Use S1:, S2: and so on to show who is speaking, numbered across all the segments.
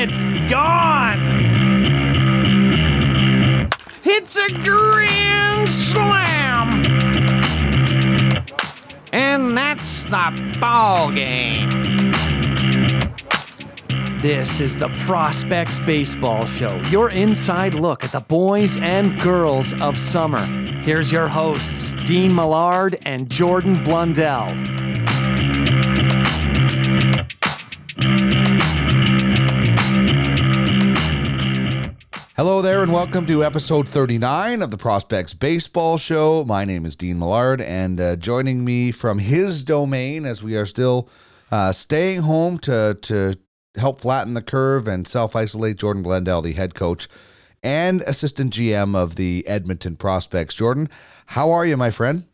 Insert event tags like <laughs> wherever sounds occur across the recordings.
S1: It's gone. It's a grand slam. And that's the ball game. This is the Prospects Baseball Show, your inside look at the boys and girls of summer. Here's your hosts, Dean Millard and Jordan Blundell.
S2: Hello there, and welcome to episode 39 of the Prospects Baseball Show. My name is Dean Millard, and uh, joining me from his domain as we are still uh, staying home to, to help flatten the curve and self isolate, Jordan Blundell, the head coach and assistant GM of the Edmonton Prospects. Jordan, how are you, my friend?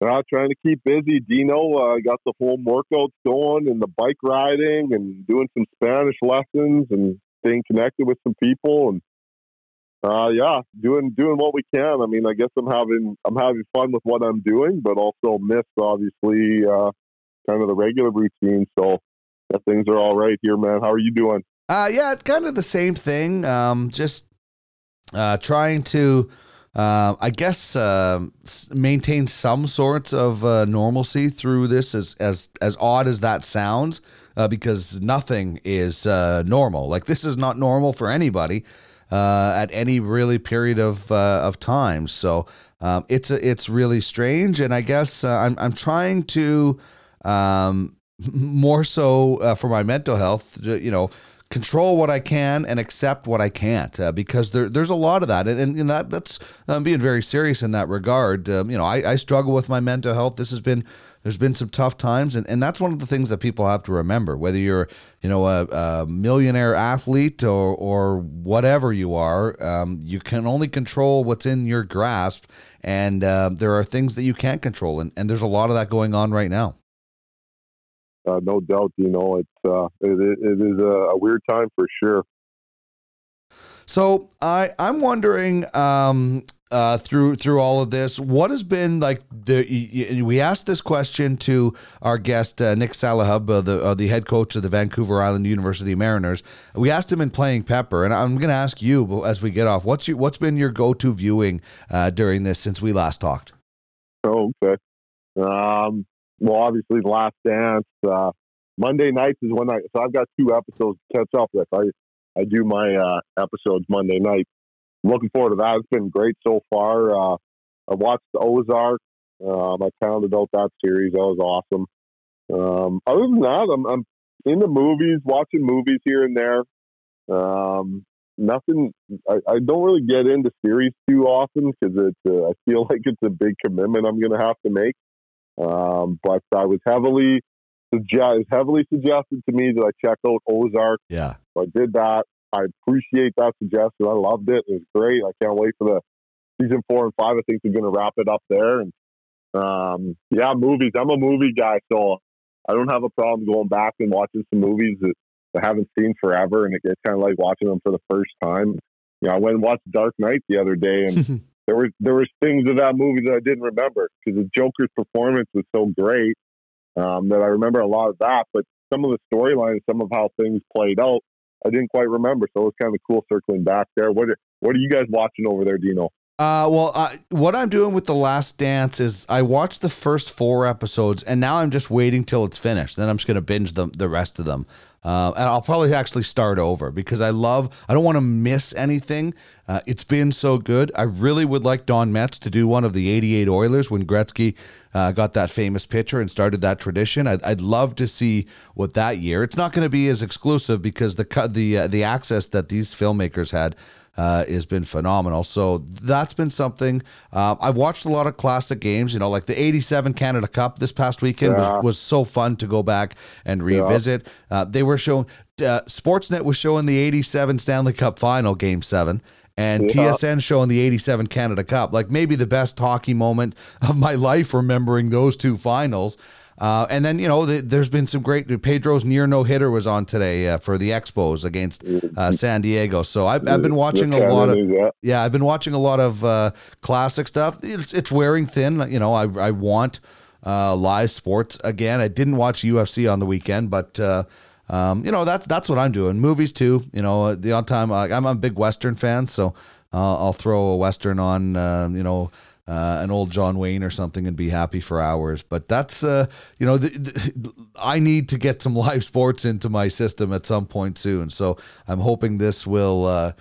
S3: Uh, trying to keep busy. Dino, uh, got the home workouts going and the bike riding and doing some Spanish lessons and staying connected with some people and uh, yeah, doing doing what we can. I mean, I guess I'm having I'm having fun with what I'm doing, but also miss obviously uh, kind of the regular routine. So yeah, things are all right here, man. How are you doing?
S2: Uh, yeah, it's kind of the same thing. Um, just uh, trying to, uh, I guess, uh, maintain some sorts of uh, normalcy through this, as as as odd as that sounds uh, because nothing is uh, normal. Like this is not normal for anybody uh, at any really period of uh, of time. So um, it's a, it's really strange, and I guess uh, I'm I'm trying to um, <laughs> more so uh, for my mental health. You know control what I can and accept what I can't because there, there's a lot of that and, and, and that that's um, being very serious in that regard um, you know I, I struggle with my mental health this has been there's been some tough times, and, and that's one of the things that people have to remember. Whether you're, you know, a, a millionaire athlete or or whatever you are, um, you can only control what's in your grasp, and uh, there are things that you can't control, and, and there's a lot of that going on right now.
S3: Uh, no doubt, you know, it's uh, it, it is a, a weird time for sure.
S2: So I I'm wondering um, uh, through through all of this, what has been like the? We asked this question to our guest uh, Nick Salahub, uh, the uh, the head coach of the Vancouver Island University Mariners. We asked him in playing Pepper, and I'm going to ask you as we get off. What's your what's been your go to viewing uh, during this since we last talked?
S3: Okay. Um, well, obviously, the Last Dance. Uh, Monday nights is when I so I've got two episodes to catch up with. I I do my episodes Monday night. Looking forward to that. It's been great so far. Uh, I watched Ozark. Um, I pounded out that series. That was awesome. Um, other than that, I'm, I'm in the movies, watching movies here and there. Um, nothing. I, I, don't really get into series too often because it. Uh, I feel <laughs> like it's a big commitment I'm going to have to make. Um, but I was heavily suggest heavily suggested to me that I check out Ozark.
S2: Yeah.
S3: So I did that. I appreciate that suggestion. I loved it. It was great. I can't wait for the season four and five. I think they're going to wrap it up there. And um, yeah, movies. I'm a movie guy, so I don't have a problem going back and watching some movies that I haven't seen forever, and it, it's kind of like watching them for the first time. You know, I went and watched Dark Knight the other day, and <laughs> there was there was things of that movie that I didn't remember because the Joker's performance was so great um, that I remember a lot of that. But some of the storylines, some of how things played out, I didn't quite remember. So it was kind of cool circling back there. What are, what are you guys watching over there, Dino?
S2: Uh, well, what I'm doing with The Last Dance is I watched the first four episodes, and now I'm just waiting till it's finished. Then I'm just gonna binge them, the rest of them, uh, and I'll probably actually start over because I love. I don't want to miss anything. Uh, it's been so good. I really would like Don Metz to do one of the '88 Oilers when Gretzky uh, got that famous picture and started that tradition. I'd, I'd love to see what that year. It's not going to be as exclusive because the the uh, the access that these filmmakers had uh, has been phenomenal. So that's been something. Uh, I've watched a lot of classic games, you know, like the 87 Canada Cup this past weekend yeah. was, was so fun to go back and revisit. Yeah. Uh, they were showing, uh, Sportsnet was showing the 87 Stanley Cup final, game seven and yeah. TSN showing the 87 Canada Cup. Like maybe the best hockey moment of my <laughs> life, remembering those two finals. Uh, and then you know the, there's been some great. Pedro's near no hitter was on today uh, for the Expos against uh, San Diego. So I've, I've been watching a lot of yeah I've been watching a lot of uh, classic stuff. It's it's wearing thin. You know I I want uh, live sports again. I didn't watch UFC on the weekend, but. Uh, um, you know, that's that's what I'm doing. Movies too. You know, the odd time I'm a big Western fan, so I'll throw a Western on. Uh, you know. Uh, an old John Wayne or something and be happy for hours. But that's, uh, you know, the, the, I need to get some <laughs> live sports into my system at some point soon. So I'm hoping this will, uh,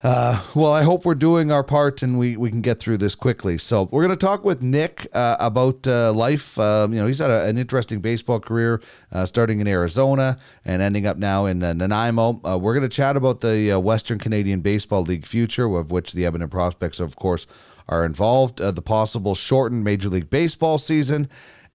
S2: uh, well, I hope we're doing our part and we, we can get through this quickly. So we're going to talk with Nick uh, about uh, life. Um, you know, he's had a, an interesting baseball career, uh, starting in Arizona and ending up now in uh, Nanaimo. Uh, we're going to chat about the Western Canadian Baseball League future, of which the Edmonton Prospects, of course, are involved. the possible shortened Major League Baseball season.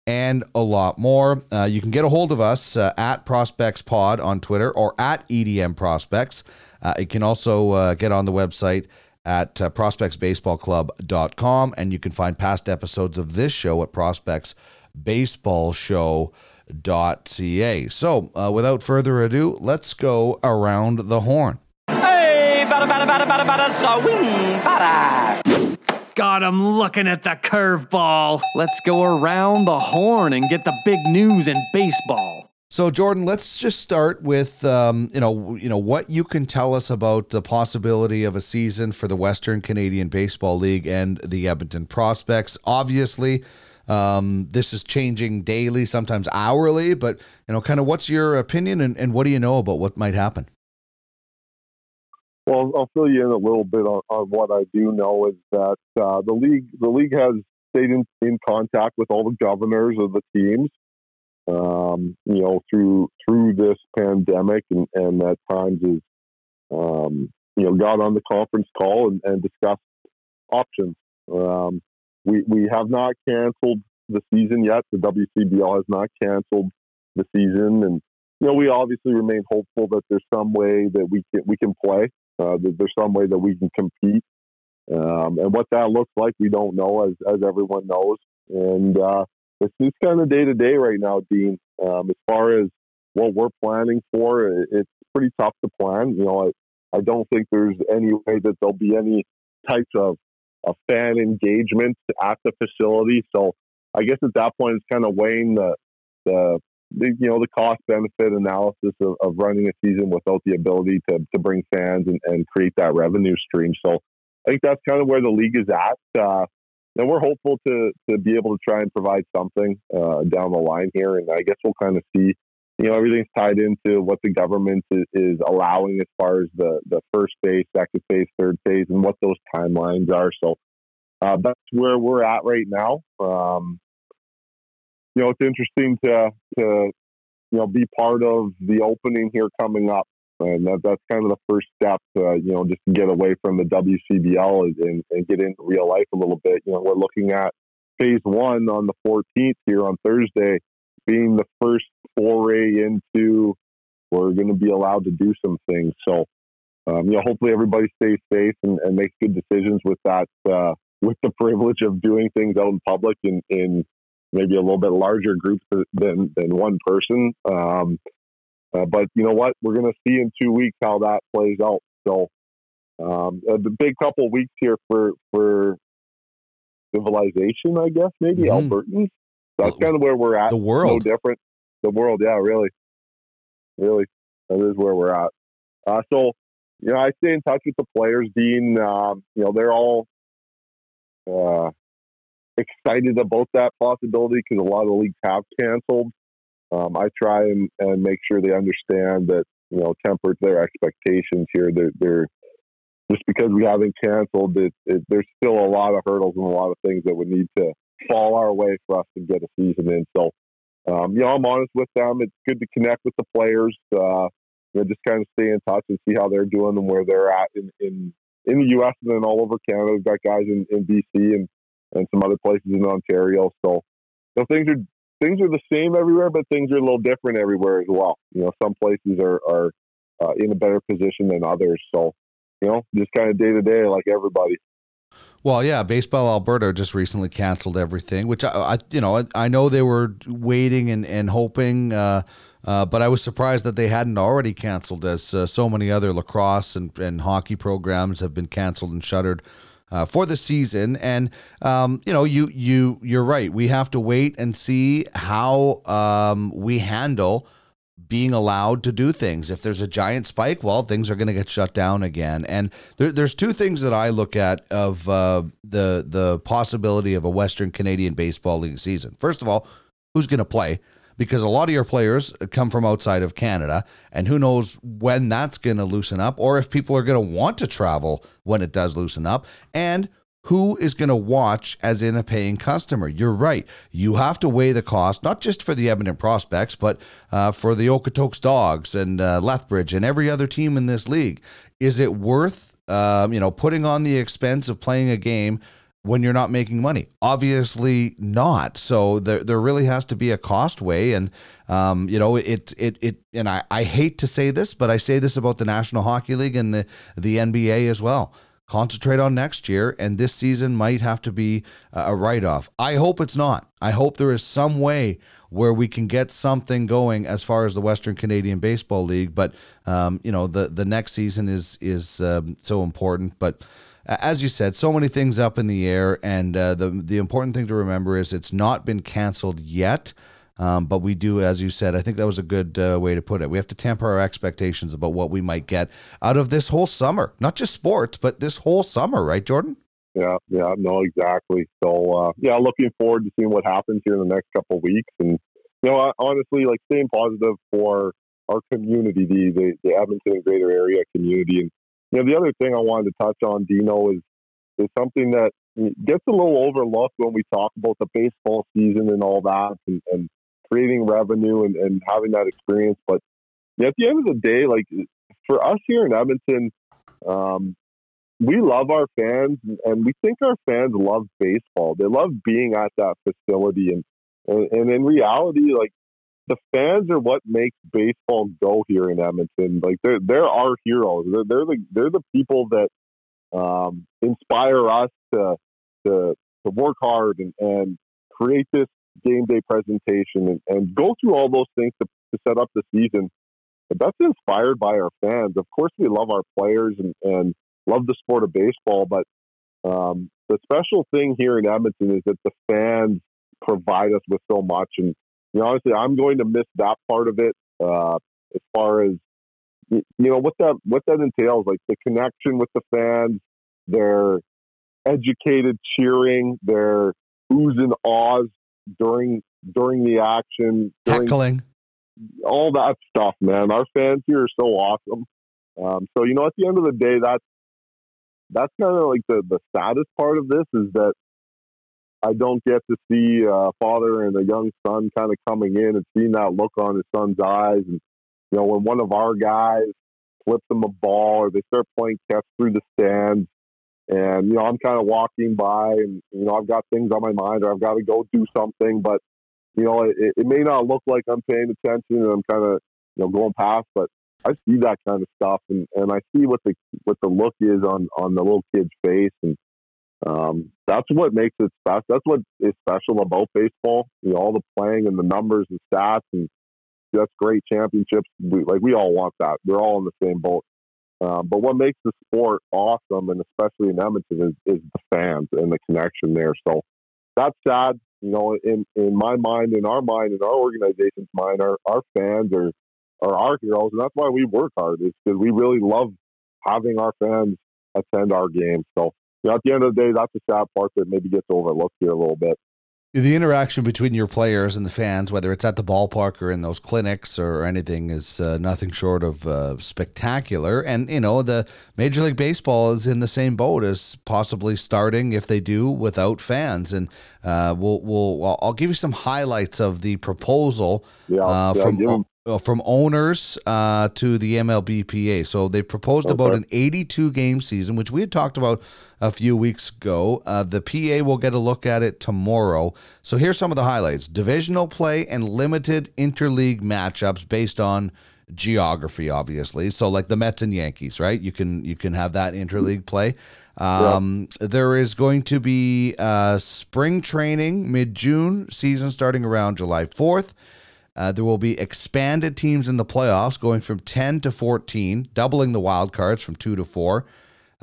S2: And a lot more. you can get a hold of us at Prospects Pod on Twitter or at EDM Prospects. Uh, you can also uh, get on the website at uh, prospectsbaseballclub.com, and you can find past episodes of this show at prospectsbaseballshow.ca. So, uh, without further ado, let's go around the horn. Hey, bada, bada, bada, bada, bada,
S1: swing, bada. God, I'm looking at the curveball. Let's go around the horn and get the big news in baseball.
S2: So Jordan, let's just start with um, you know you know what you can tell us about the possibility of a season for the Western Canadian Baseball League and the Edmonton Prospects. Obviously, um, this is changing daily, sometimes hourly, but you know, kind of what's your opinion and, and what do you know about what might happen?
S3: Well, I'll fill you in a little bit on, on what I do know is that uh, the league the league has stayed in, in contact with all the governors of the teams um, you know, through through this pandemic, and, and at times is, um, you know, got on the conference call and, and discussed options. Um, we we have not canceled the season yet. The WCBL has not canceled the season, and you know, we obviously remain hopeful that there's some way that we can we can play. Uh, there's some way that we can compete, um, and what that looks like, we don't know, as as everyone knows. And uh, it's, it's kind of day to day right now, Dean. Um, as far as what we're planning for, it's pretty tough to plan. You know, I, I don't think there's any way that there'll be any types of, of fan engagement at the facility. So I guess at that point, it's kind of weighing the, the, the you know the cost benefit analysis of, of, running a season without the ability to, to bring fans and, and create that revenue stream. So I think that's kind of where the league is at. Uh, and we're hopeful to to be able to try and provide something uh, down the line here. And I guess we'll kind of see. You know, everything's tied into what the government is, is allowing as far as the the first phase, second phase, third phase, and what those timelines are. So uh, that's where we're at right now. Um, you know, it's interesting to to you know be part of the opening here coming up and that, that's kind of the first step to, you know, just get away from the WCBL and, and get into real life a little bit. You know, we're looking at phase one on the 14th here on Thursday being the first foray into we're going to be allowed to do some things. So, um, you know, hopefully everybody stays safe and, and makes good decisions with that, uh, with the privilege of doing things out in public in, in maybe a little bit larger groups than, than one person. Um, uh, but you know what? We're going to see in two weeks how that plays out. So um, a big couple weeks here for for civilization, I guess. Maybe mm-hmm. Albertans. That's kind of where we're at.
S2: The world,
S3: no different. The world, yeah, really, really. That is where we're at. Uh, so you know, I stay in touch with the players, Dean. Um, you know, they're all uh, excited about that possibility because a lot of leagues have canceled um, I try and, and make sure they understand that you know temper their expectations here. They're, they're just because we haven't canceled it, it, there's still a lot of hurdles and a lot of things that would need to fall our way for us to get a season in. So, um, you know, I'm honest with them. It's good to connect with the players. Uh, you know, just kind of stay in touch and see how they're doing and where they're at in in, in the U.S. and then all over Canada. We've got guys in, in BC and and some other places in Ontario. So, so things are things are the same everywhere, but things are a little different everywhere as well. You know, some places are are uh, in a better position than others. So, you know, just kind of day to day, like everybody.
S2: Well, yeah, Baseball Alberta just recently canceled everything, which I, I you know, I, I, know they were waiting and and hoping, uh, uh, but I was surprised that they hadn't already canceled, as uh, so many other lacrosse and and hockey programs have been canceled and shuttered uh, for the season. And um, you know, you you you're right. We have to wait and see how um, we handle being allowed to do things. If there's a giant spike, well, things are going to get shut down again. And there, there's two things that I look at of uh, the the possibility of a Western Canadian Baseball League season. First of all, who's going to play? Because a lot of your players come from outside of Canada, and who knows when that's going to loosen up, or if people are going to want to travel when it does loosen up, and who is going to watch as in a paying customer? You're right. You have to weigh the cost, not just for the Edmonton prospects, but uh, for the Okotoks Dawgs and uh, Lethbridge and every other team in this league. Is it worth, um, you know, putting on the expense of playing a game when you're not making money? Obviously not. So there, there really has to be a cost way. And, um, you know, it, it, it, and I, I hate to say this, but I say this about the National Hockey League and the, the NBA as well concentrate on next year, and this season might have to be a write off. I hope it's not. I hope there is some way where we can get something going as far as the Western Canadian Baseball League. But um, you know, the the next season is is um, so important. But as you said, so many things up in the air, and uh, the the important thing to remember is it's not been canceled yet. Um, but we do, as you said, I think that was a good uh, way to put it. We have to temper our expectations about what we might get out of this whole summer, not just sports, but this whole summer, right, Jordan?
S3: Yeah, yeah, no, exactly. So, uh, yeah, looking forward to seeing what happens here in the next couple weeks. And, you know, honestly, like staying positive for our community, the, the, the Edmonton and greater area community. And, you know, the other thing I wanted to touch on, Dino, is, is something that gets a little overlooked when we talk about the baseball season and all that and, and creating revenue and, and having that experience. But at the end of the day, like for us here in Edmonton, um, we love our fans and we think our fans love baseball. They love being at that facility. And, and, and in reality, like the fans are what makes baseball go here in Edmonton. Like they're, they're our heroes. They're, they're the, they're the people that um, inspire us to, to, to work hard and, and create this game day presentation and, and go through all those things to, to set up the season. But that's inspired by our fans. Of course, we love our players and, and love the sport of baseball, but um, the special thing here in Edmonton is that the fans provide us with so much. And you know, honestly, I'm going to miss that part of it uh, as far as you know what that what that entails, like the connection with the fans, their educated cheering, their oohs and ahs during during the action, during
S2: heckling,
S3: all that stuff, man. Our fans here are so awesome. Um, so you know, at the end of the day, that's that's kind of like the the saddest part of this is that I don't get to see a father and a young son kind of coming in and seeing that look on his son's eyes, and you know, when one of our guys flips them a ball or they start playing catch through the stands and, you know, I'm kind of walking by and, you know, I've got things on my mind or I've got to go do something, but, you know, it, it may not look like I'm paying attention and I'm kind of, you know, going past, but I see that kind of stuff and, and I see what the, what the look is on, on the little kid's face. And, um, that's what makes it special. That's what is special about baseball. You know, all the playing and the numbers and stats and just great championships. We, like we all want that. We're all in the same boat. Um, but what makes the sport awesome, and especially in Edmonton, is, is the fans and the connection there. So that's sad. You know, in, in my mind, in our mind, in our organization's mind, our, our fans are, are our heroes. And that's why we work hard, is because we really love having our fans attend our games. So, you know, at the end of the day, that's the sad part that maybe gets overlooked here a little bit
S2: the interaction between your players and the fans, whether it's at the ballpark or in those clinics or anything, is uh, nothing short of uh, spectacular. And you know, the Major League Baseball is in the same boat as possibly starting, if they do, without fans. And uh, we'll, we'll, I'll give you some highlights of the proposal
S3: yeah, uh,
S2: yeah, from from owners uh, to the MLBPA. So they proposed okay. about an 82 game season, which we had talked about a few weeks ago. Uh, the PA will get a look at it tomorrow. So here's some of the highlights divisional play and limited interleague matchups based on geography obviously so like the mets and yankees right you can you can have that interleague play um, yeah. there is going to be uh, spring training mid-june season starting around july 4th uh, there will be expanded teams in the playoffs going from 10 to 14 doubling the wild cards from 2 to 4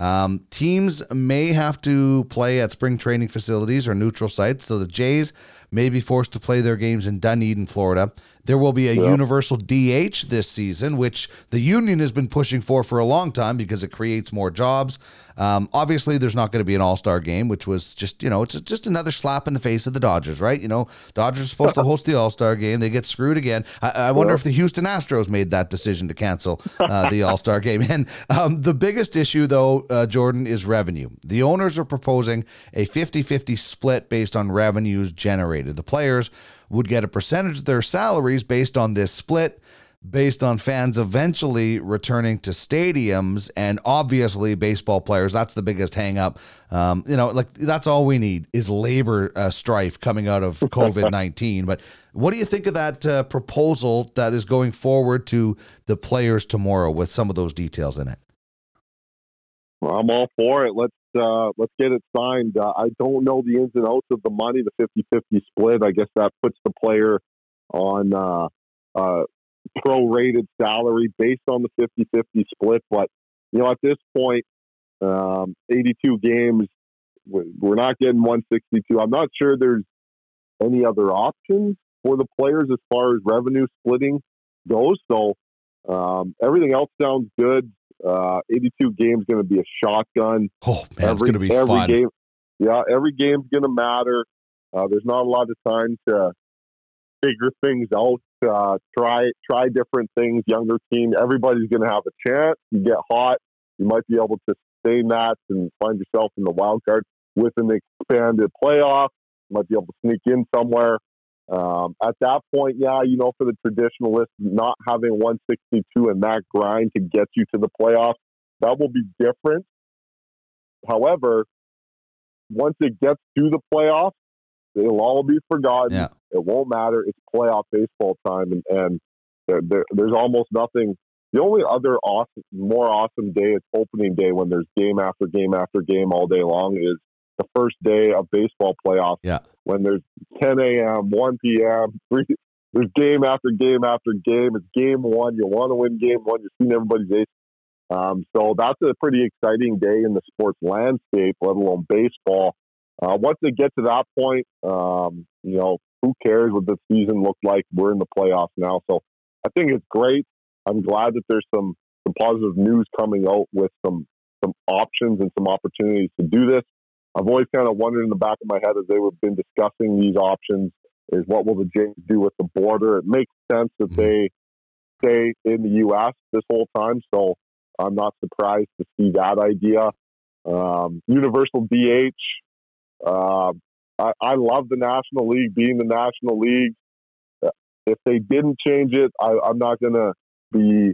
S2: um, teams may have to play at spring training facilities or neutral sites. So the Jays may be forced to play their games in Dunedin, Florida. There will be a yeah. universal DH this season, which the union has been pushing for for a long time because it creates more jobs. Um, obviously, there's not going to be an All Star game, which was just you know it's just another slap in the face of the Dodgers, right? You know, Dodgers are supposed to <laughs> host the All Star game, they get screwed again. I, I wonder yeah. if the Houston Astros made that decision to cancel uh, the <laughs> All Star game. And um, the biggest issue, though, uh, Jordan, is revenue. The owners are proposing a 50-50 split based on revenues generated. The players would get a percentage of their salaries based on this split based on fans eventually returning to stadiums and obviously baseball players. That's the biggest hang up um, you know like that's all we need is labor uh, strife coming out of <laughs> covid-19 but what do you think of that uh, proposal that is going forward to the players tomorrow with some of those details in it?
S3: Well, i'm all for it. Let's uh, let's get it signed uh, i don't know the ins and outs of the money the 50-50 split i guess that puts the player on uh, uh, prorated salary based on the 50 50 split. But, you know, at this point, um, 82 games, we're not getting 162. I'm not sure there's any other options for the players as far as revenue splitting goes. So um, everything else sounds good. Uh, 82 games going to be a shotgun.
S2: Oh man, every, it's going to be
S3: every
S2: fun.
S3: Game, yeah, every game's going to matter. Uh, there's not a lot of time to figure things out uh, try try different things. Younger team, everybody's going to have a chance. You get hot, you might be able to stay that and find yourself in the wild card with an expanded playoff. You might be able to sneak in somewhere. Um, at that point, yeah, you know, for the traditionalist, not having 162 and that grind to get you to the playoffs, that will be different. However, once it gets to the playoffs, they'll all be forgotten. Yeah. It won't matter. It's playoff baseball time, and, and there, there, there's almost nothing. The only other awesome, more awesome day is opening day when there's game after game after game all day long. Is the first day of baseball playoffs.
S2: Yeah.
S3: When there's 10 a.m., 1 p.m., <laughs> there's game after game after game. It's game one. You want to win game one. You've seen everybody's ace. Um, so that's a pretty exciting day in the sports landscape, let alone baseball. Uh, once they get to that point, um, you know, who cares what the season looked like? We're in the playoffs now. So I think it's great. I'm glad that there's some, some positive news coming out with some, some options and some opportunities to do this. I've always kind of wondered in the back of my head as they have been discussing these options is what will the Jays do with the border? It makes sense that mm-hmm. they stay in the U.S. this whole time. So I'm not surprised to see that idea. Um, universal DH, uh, I, I love the National League being the National League. If they didn't change it, I, I'm not going to be,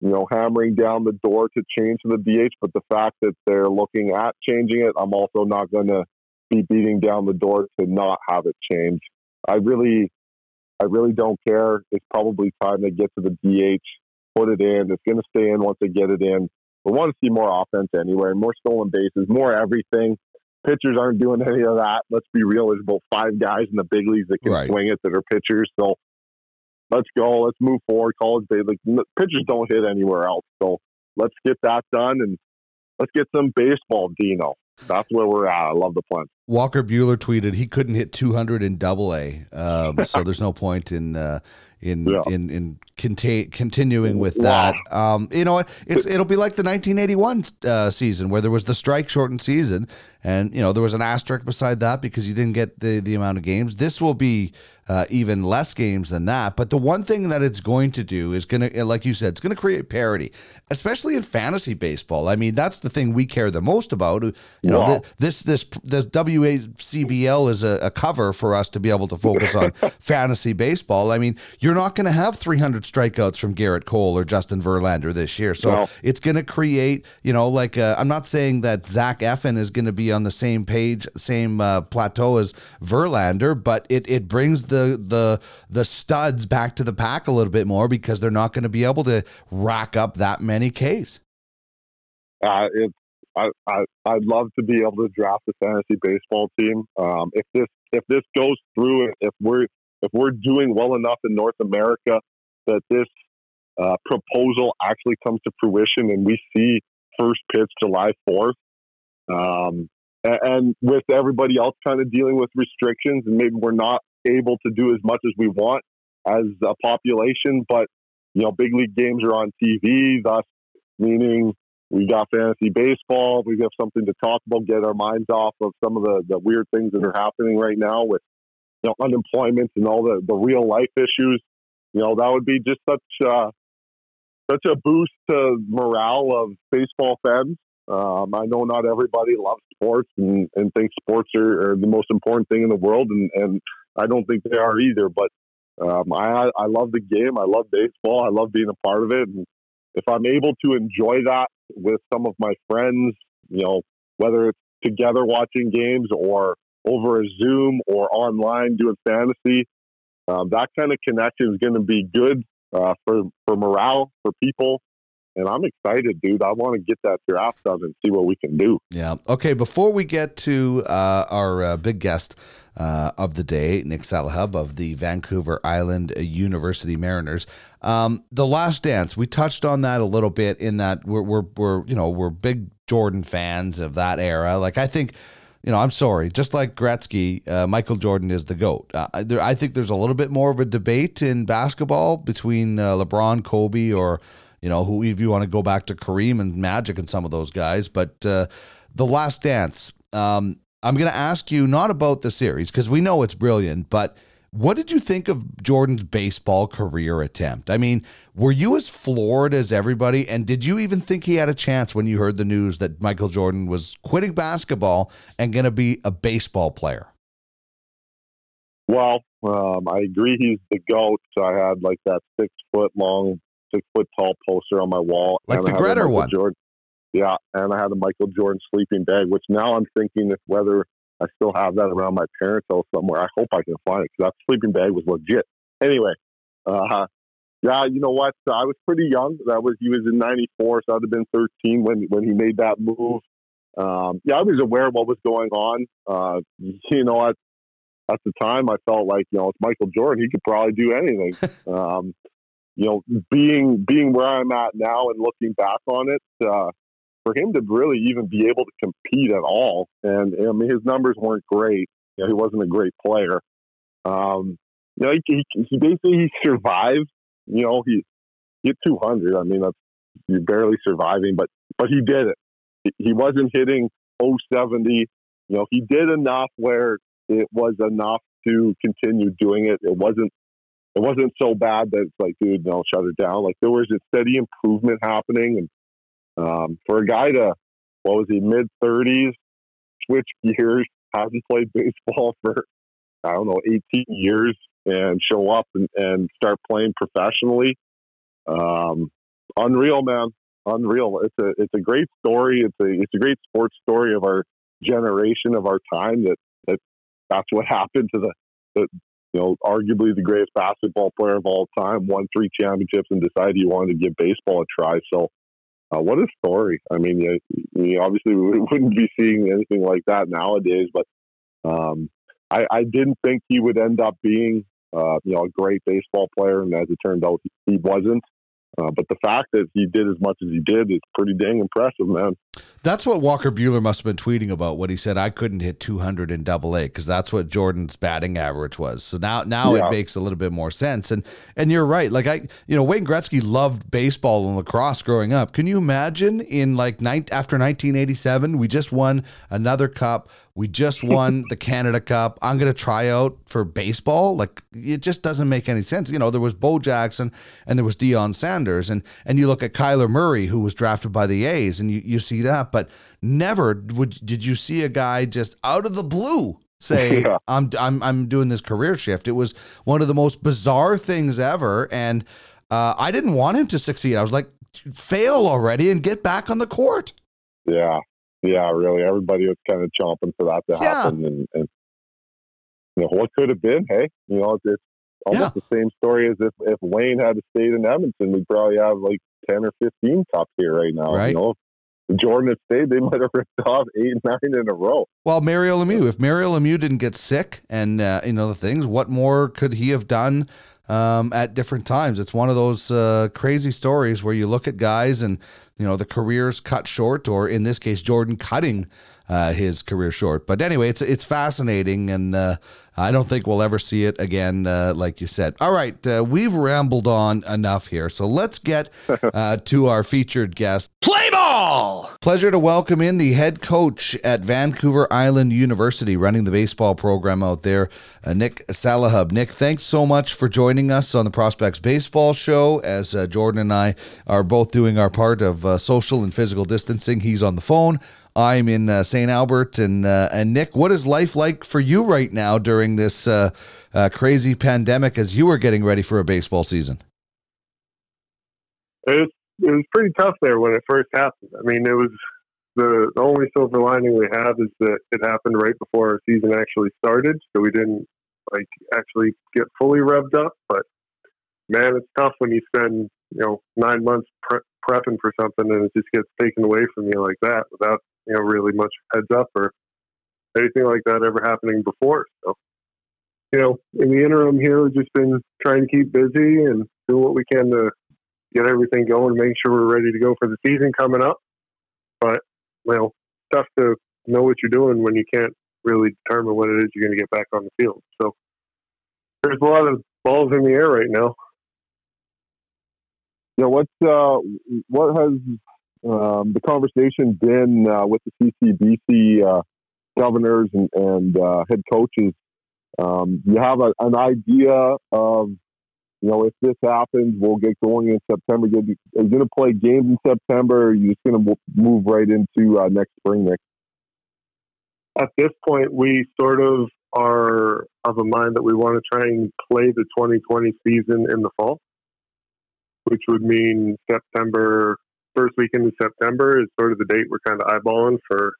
S3: you know, hammering down the door to change the DH. But the fact that they're looking at changing it, I'm also not going to be beating down the door to not have it change. I really, I really don't care. It's probably time to get to the DH, put it in. It's going to stay in once they get it in. We want to see more offense anyway, more stolen bases, more everything pitchers aren't doing any of that. Let's be real. There's about five guys in the big leagues that can right. swing it that are pitchers. So let's go. Let's move forward. College base, like pitchers don't hit anywhere else. So let's get that done and let's get some baseball, Dino. That's where we're at. I love the plan.
S2: Walker Buehler tweeted he couldn't hit 200 in Double A, um, so <laughs> there's no point in uh, in, yeah. in in contain, continuing with that. Um, you know, it's it'll be like the 1981 uh, season where there was the strike shortened season, and you know there was an asterisk beside that because you didn't get the the amount of games. This will be uh, even less games than that. But the one thing that it's going to do is going to, like you said, it's going to create parity, especially in fantasy baseball. I mean, that's the thing we care the most about. You know, wow. this this this WACBL is a, a, cover for us to be able to focus on <laughs> fantasy baseball. I mean, you're not going to have 300 strikeouts from Gerrit Cole or Justin Verlander this year, so it's going to create, you know, like uh, I'm not saying that Zach Eflin is going to be on the same page, same uh, plateau as Verlander, but it it brings the the the studs back to the pack a little bit more because they're not going to be able to rack up that many Ks.
S3: Uh, it's I, I I'd love to be able to draft a fantasy baseball team. Um, if this if this goes through, if we're if we're doing well enough in North America that this uh, proposal actually comes to fruition and we see first pitch July fourth, um, and, with everybody else kind of dealing with restrictions, and maybe we're not able to do as much as we want as a population, but you know, big league games are on TV, thus meaning we got fantasy baseball. We have something to talk about, get our minds off of some of the, the weird things that are happening right now with you know unemployment and all the, the real life issues. You know, that would be just such uh, such a boost to morale of baseball fans. Um, I know not everybody loves sports and, and thinks sports are, are, the most important thing in the world, and, and I don't think they are either. But um, I I love the game. I love baseball. I love being a part of it. And if I'm able to enjoy that with some of my friends, you know, whether it's together watching games or over a Zoom or online doing fantasy, um, that kind of connection is going to be good uh, for for morale for people. And I'm excited, dude. I want to get that draft done and see what we can do.
S2: Yeah. Okay. Before we get to uh, our uh, big guest uh, of the day, Nick Salahub of the Vancouver Island University Mariners, um, the Last Dance. We touched on that a little bit. In that we're we're, we're you know we're big Jordan fans of that era. Like I think you know, I'm sorry. Just like Gretzky, uh, Michael Jordan is the goat. Uh, there, I think there's a little bit more of a debate in basketball between uh, LeBron, Kobe, or you know, who if you want to go back to Kareem and Magic and some of those guys. But uh, the Last Dance. Um, I'm going to ask you not about the series because we know it's brilliant, but what did you think of Jordan's baseball career attempt? I mean, were you as floored as everybody? And did you even think he had a chance when you heard the news that Michael Jordan was quitting basketball and going to be a baseball player?
S3: Well, um, I agree he's the GOAT. I had like that six foot long, six foot tall poster on my wall.
S2: Like the Gretter one.
S3: Jordan. Yeah, and I had a Michael Jordan sleeping bag, which now I'm thinking if whether I still have that around my parents' house somewhere. I hope I can find it because that sleeping bag was legit. Anyway, uh, yeah, you know what? I was pretty young. That was he was in '94, so I'd have been 13 when when he made that move. Um, yeah, I was aware of what was going on. Uh, you know, at at the time, I felt like you know it's Michael Jordan. He could probably do anything. <laughs> um, you know, being being where I'm at now and looking back on it, uh, for him to really even be able to compete at all, and I mean his numbers weren't great. You know, he wasn't a great player. Um, you know, he, he, he basically survived. You know, he hit 200. I mean, that's you're barely surviving, but but he did it. He, he wasn't hitting 070. You know, he did enough where it was enough to continue doing it. It wasn't it wasn't so bad that it's like, dude, no, shut it down. Like there was a steady improvement happening, and um, for a guy to, what was he, mid 30s, switch gears, hasn't played baseball <laughs> for, I don't know, 18 years and show up and, and start playing professionally. Um, unreal, man. Unreal. It's a it's a great story. It's a it's a great sports story of our generation of our time. That that that's what <laughs> happened to the, the you know arguably the greatest basketball player of all time. Won three championships and decided he wanted to give baseball a try. So uh, what a story! I mean, you, you obviously <laughs> we wouldn't be seeing anything like that nowadays, but um, I, I, didn't think he would end up being, uh, you know, a great baseball player, and as it turned out, he wasn't. Uh, but the fact that he did as much as he did is pretty dang impressive, man.
S2: That's what Walker Buehler must have been tweeting about when he said I couldn't hit 200 in Double A because that's what Jordan's batting average was. So now, now yeah. it makes a little bit more sense. And and you're right. Like I, you know, Wayne Gretzky loved baseball and lacrosse growing up. Can you imagine in like ni- after 1987, we just won another cup. We just won the Canada Cup. I'm going to try out for baseball. Like it just doesn't make any sense. You know, there was Bo Jackson and there was Deion Sanders, and and you look at Kyler Murray who was drafted by the A's, and you you see that but never would did you see a guy just out of the blue say <laughs> yeah. I'm I'm I'm doing this career shift. It was one of the most bizarre things ever, and uh, I didn't want him to succeed. I was like, fail already and get back on the court.
S3: Yeah, yeah, really. Everybody was kind of chomping for that to yeah. happen, and, and you know what could have been. Hey, you know it's almost yeah. the same story as if if Wayne had stayed in Edmonton, we'd probably have like ten or fifteen cups here right now. Right. You know, Jordan had stayed, they might have <laughs> ripped off eight, nine in a row.
S2: Well, Mario Lemieux, if Mario Lemieux didn't get sick and uh, you know the things, what more could he have done um, at different times? It's one of those uh, crazy stories where you look at guys and you know the careers cut short, or in this case, Jordan cutting uh, his career short. But anyway, it's it's fascinating, and uh, I don't think we'll ever see it again, uh, like you said. All right, uh, we've rambled on enough here, so let's get <laughs> uh, to our featured guest.
S1: Play ball!
S2: Pleasure to welcome in the head coach at Vancouver Island University, running the baseball program out there, uh, Nick Salahub. Nick, thanks so much for joining us on the Prospects Baseball Show. As uh, Jordan and I are both doing our part of uh, social and physical distancing, he's on the phone. I'm in uh, St. Albert, and uh, and Nick, what is life like for you right now during this uh, uh, crazy pandemic as you are getting ready for a baseball season?
S4: It was, it was pretty tough there when it first happened. I mean, it was the, the only silver lining we have is that it happened right before our season actually started, so we didn't like actually get fully revved up. But man, it's tough when you spend you know nine months pre- prepping for something and it just gets taken away from you like that without you know really much heads up or anything like that ever happening before. So you know, in the interim here, we've just been trying to keep busy and do what we can to get everything going, make sure we're ready to go for the season coming up. But you know, tough to know what you're doing when you can't really determine what it is you're going to get back on the field. So there's a lot of balls in the air right now.
S3: Yeah, what's uh, what has um, the conversation been uh, with the CCBC uh, governors and, and uh, head coaches? Um, you have a, an idea of, you know, if this happens, we'll get going in September. Are you going to play games in September? Or are you just going to move right into uh, next spring, Nick?
S4: At this point, we sort of are of a mind that we want to try and play the 2020 season in the fall which would mean September, first weekend in September is sort of the date we're kind of eyeballing for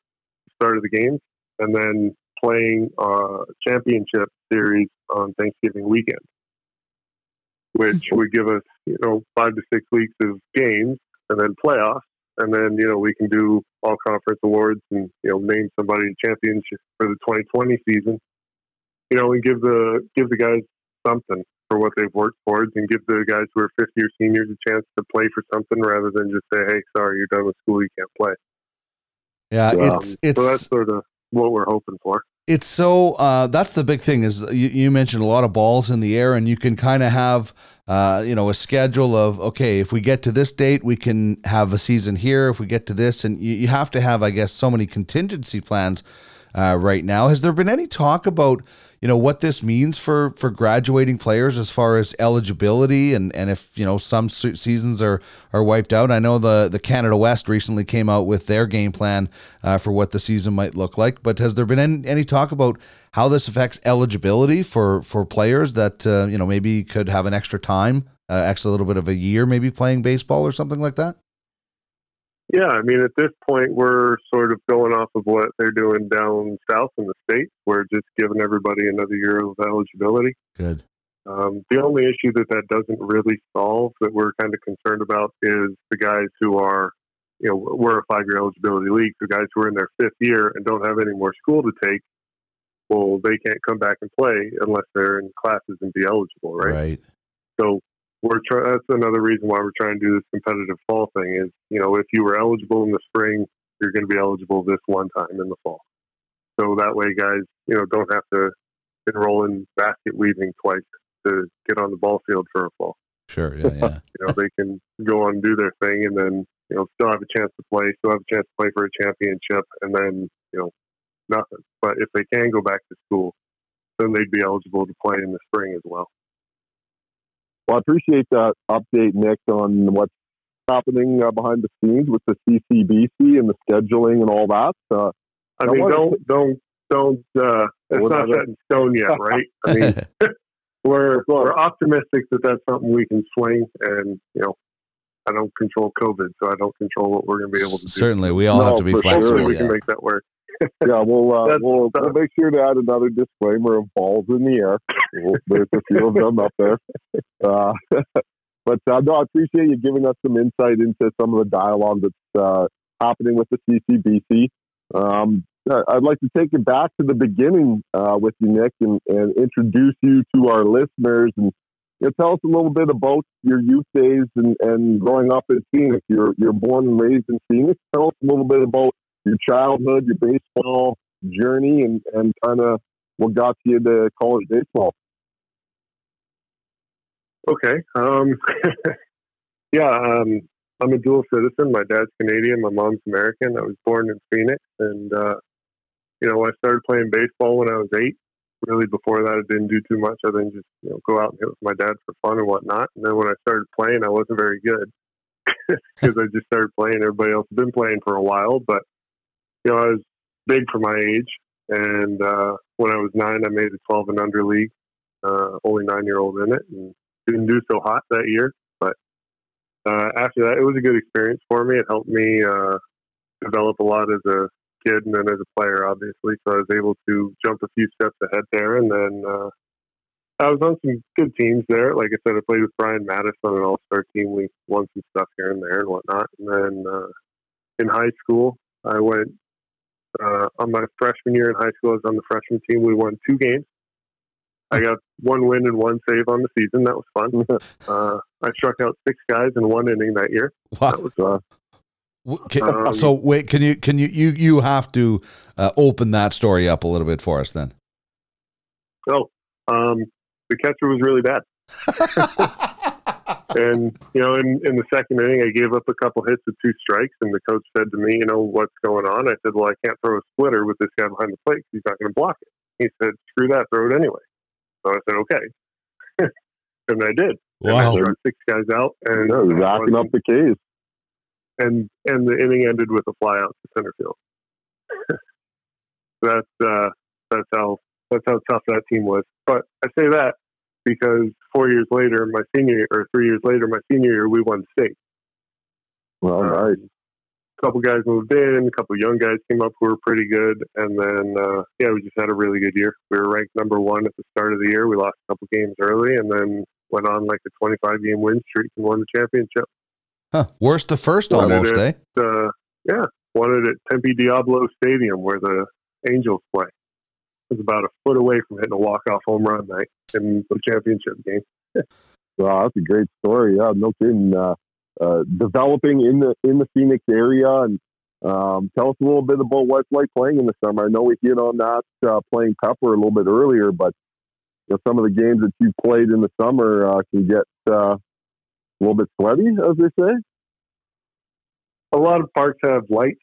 S4: the start of the games. And then playing a championship series on Thanksgiving weekend, which mm-hmm. would give us, you know, five to six weeks of games and then playoffs. And then, you know, we can do all conference awards and, you know, name somebody a championship for the 2020 season, you know, and give the, give the guys something for what they've worked towards and give the guys who are fifth year seniors a chance to play for something rather than just say, "Hey, sorry, you're done with school, you can't play."
S2: Yeah, um, it's it's
S4: so that's sort of what we're hoping for.
S2: It's so uh, that's the big thing is you, you, mentioned a lot of balls in the air, and you can kind of have uh, you know a schedule of okay, if we get to this date, we can have a season here. If we get to this, and you, you have to have, I guess, so many contingency plans uh, right now. Has there been any talk about you know what this means for for graduating players as far as eligibility and and if you know some seasons are are wiped out. I know the the Canada West recently came out with their game plan uh, for what the season might look like. But has there been any, any talk about how this affects eligibility for for players that uh, you know maybe could have an extra time, uh, extra little bit of a year, maybe playing baseball or something like that?
S4: Yeah, I mean, at this point, we're sort of going off of what they're doing down south in the state. We're just giving everybody another year of eligibility.
S2: Good.
S4: Um, the only issue that that doesn't really solve that we're kind of concerned about is the guys who are, you know, we're a five year eligibility league. The guys who are in their fifth year and don't have any more school to take, well, they can't come back and play unless they're in classes and be eligible, right?
S2: Right.
S4: So we're try- that's another reason why we're trying to do this competitive fall thing is you know if you were eligible in the spring you're going to be eligible this one time in the fall. So that way guys you know don't have to enroll in basket weaving twice to get on the ball field for a fall.
S2: Sure yeah, yeah. <laughs>
S4: you know they can go on and do their thing and then you know still have a chance to play still have a chance to play for a championship and then you know nothing. But if they can go back to school then they'd be eligible to play in the spring as well
S3: well, I appreciate that update, Nick, on what's happening uh, behind the scenes with the CCBC and the scheduling and all that. Uh,
S4: I mean, don't don't don't. Uh, it's not set in stone yet, <laughs> right? I mean, <laughs> <laughs> we're we're optimistic that that's something we can swing, and you know, I don't control COVID, so I don't control what we're going to be able to do.
S2: Certainly, we all no, have to be flexible.
S4: Sure. We can make that work.
S3: Yeah, we'll, uh, we'll, we'll make sure to add another disclaimer of balls in the air. There's a few of them up there. <laughs> Uh, <laughs> but uh, no, I appreciate you giving us some insight into some of the dialogue that's uh, happening with the CCBC. Um, I'd like to take it back to the beginning uh, with you, Nick, and, and, introduce you to our listeners and you know, tell us a little bit about your youth days and, and growing up in Phoenix. You're, you're born and raised in Phoenix. Tell us a little bit about your childhood, your baseball journey, and and kind of what got you to college baseball.
S4: Okay. Um, <laughs> yeah, um, I'm a dual citizen. My dad's Canadian, my mom's American. I was born in Phoenix, and uh, you know, I started playing baseball when I was eight. Really, before that, I didn't do too much other than just you know go out and hit with my dad for fun and whatnot. And then when I started playing, I wasn't very good <laughs> because I just started playing. Everybody else had been playing for a while, but you know, I was big for my age. And uh, when I was nine, I made a 12 and under league. Uh, only nine year old in it, and didn't do so hot that year. But uh, after that, it was a good experience for me. It helped me uh, develop a lot as a kid and then as a player, obviously. So I was able to jump a few steps ahead there. And then uh, I was on some good teams there. Like I said, I played with Brian Mattis on an all star team. We won some stuff here and there and whatnot. And then uh, in high school, I went uh, on my freshman year in high school. I was on the freshman team. We won two games. I got one win and one save on the season. That was fun. <laughs> uh, I struck out six guys in one inning that year.
S2: Wow.
S4: That was uh,
S2: can, um, so wait, can you can you you you have to uh, open that story up a little bit for us then?
S4: Oh, um, the catcher was really bad. <laughs> and you know, in, in the second inning, I gave up a couple hits with two strikes, and the coach said to me, "You know what's going on?" I said, "Well, I can't throw a splitter with this guy behind the plate. He's not going to block it." He said, "Screw that, throw it anyway." So I said, "Okay," <laughs> and I did.
S2: Wow.
S4: And I six guys out, and
S3: yeah, racking up the K's.
S4: And and the inning ended with a fly out to center field. <laughs> that's uh, that's how that's how tough that team was. But I say that because four years later, my senior year, or three years later, my senior year, we won state.
S3: Well, um, nice.
S4: A couple guys moved in, a couple young guys came up who were pretty good, and then uh, yeah, we just had a really good year. We were ranked number one at the start of the year. We lost a couple games early, and then went on like a 25 game win streak and won the championship.
S2: Huh. Worst to first won almost,
S4: eh? Uh, yeah, won it at Tempe Diablo Stadium where the Angels play. Was about a foot away from hitting a walk off home run night in the championship game. <laughs>
S3: wow, that's a great story. Yeah, no kidding. Uh, uh, developing in the in the Phoenix area, and um, tell us a little bit about what it's like playing in the summer. I know we hit on that uh, playing Pepper a little bit earlier, but you know, some of the games that you played in the summer uh, can get uh, a little bit sweaty, as they say.
S4: A lot of parks have lights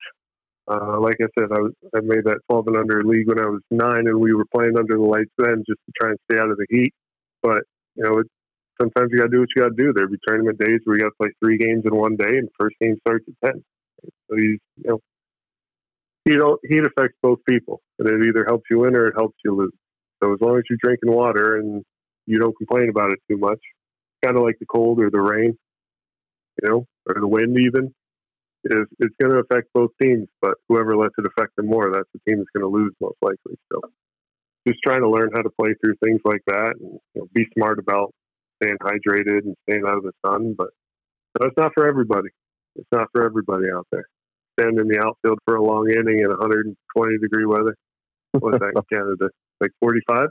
S4: uh, like I said, I, was, I made that 12 and under league when I was nine, and we were playing under the lights then just to try and stay out of the heat. But you know, it, sometimes you got to do what you got to do. There'd be tournament days where you got to play three games in one day, and first game starts at 10. So you, you know, heat, heat affects both people, and it either helps you win or it helps you lose. So as long as you're drinking water and you don't complain about it too much, kind of like the cold or the rain, you know, or the wind even is it's going to affect both teams, but whoever lets it affect them more, that's the team that's going to lose most likely. So just trying to learn how to play through things like that and you know, be smart about staying hydrated and staying out of the sun. But no, it's not for everybody. It's not for everybody out there. Stand in the outfield for a long inning in 120 degree weather. What's that in <laughs> Canada? Like 45?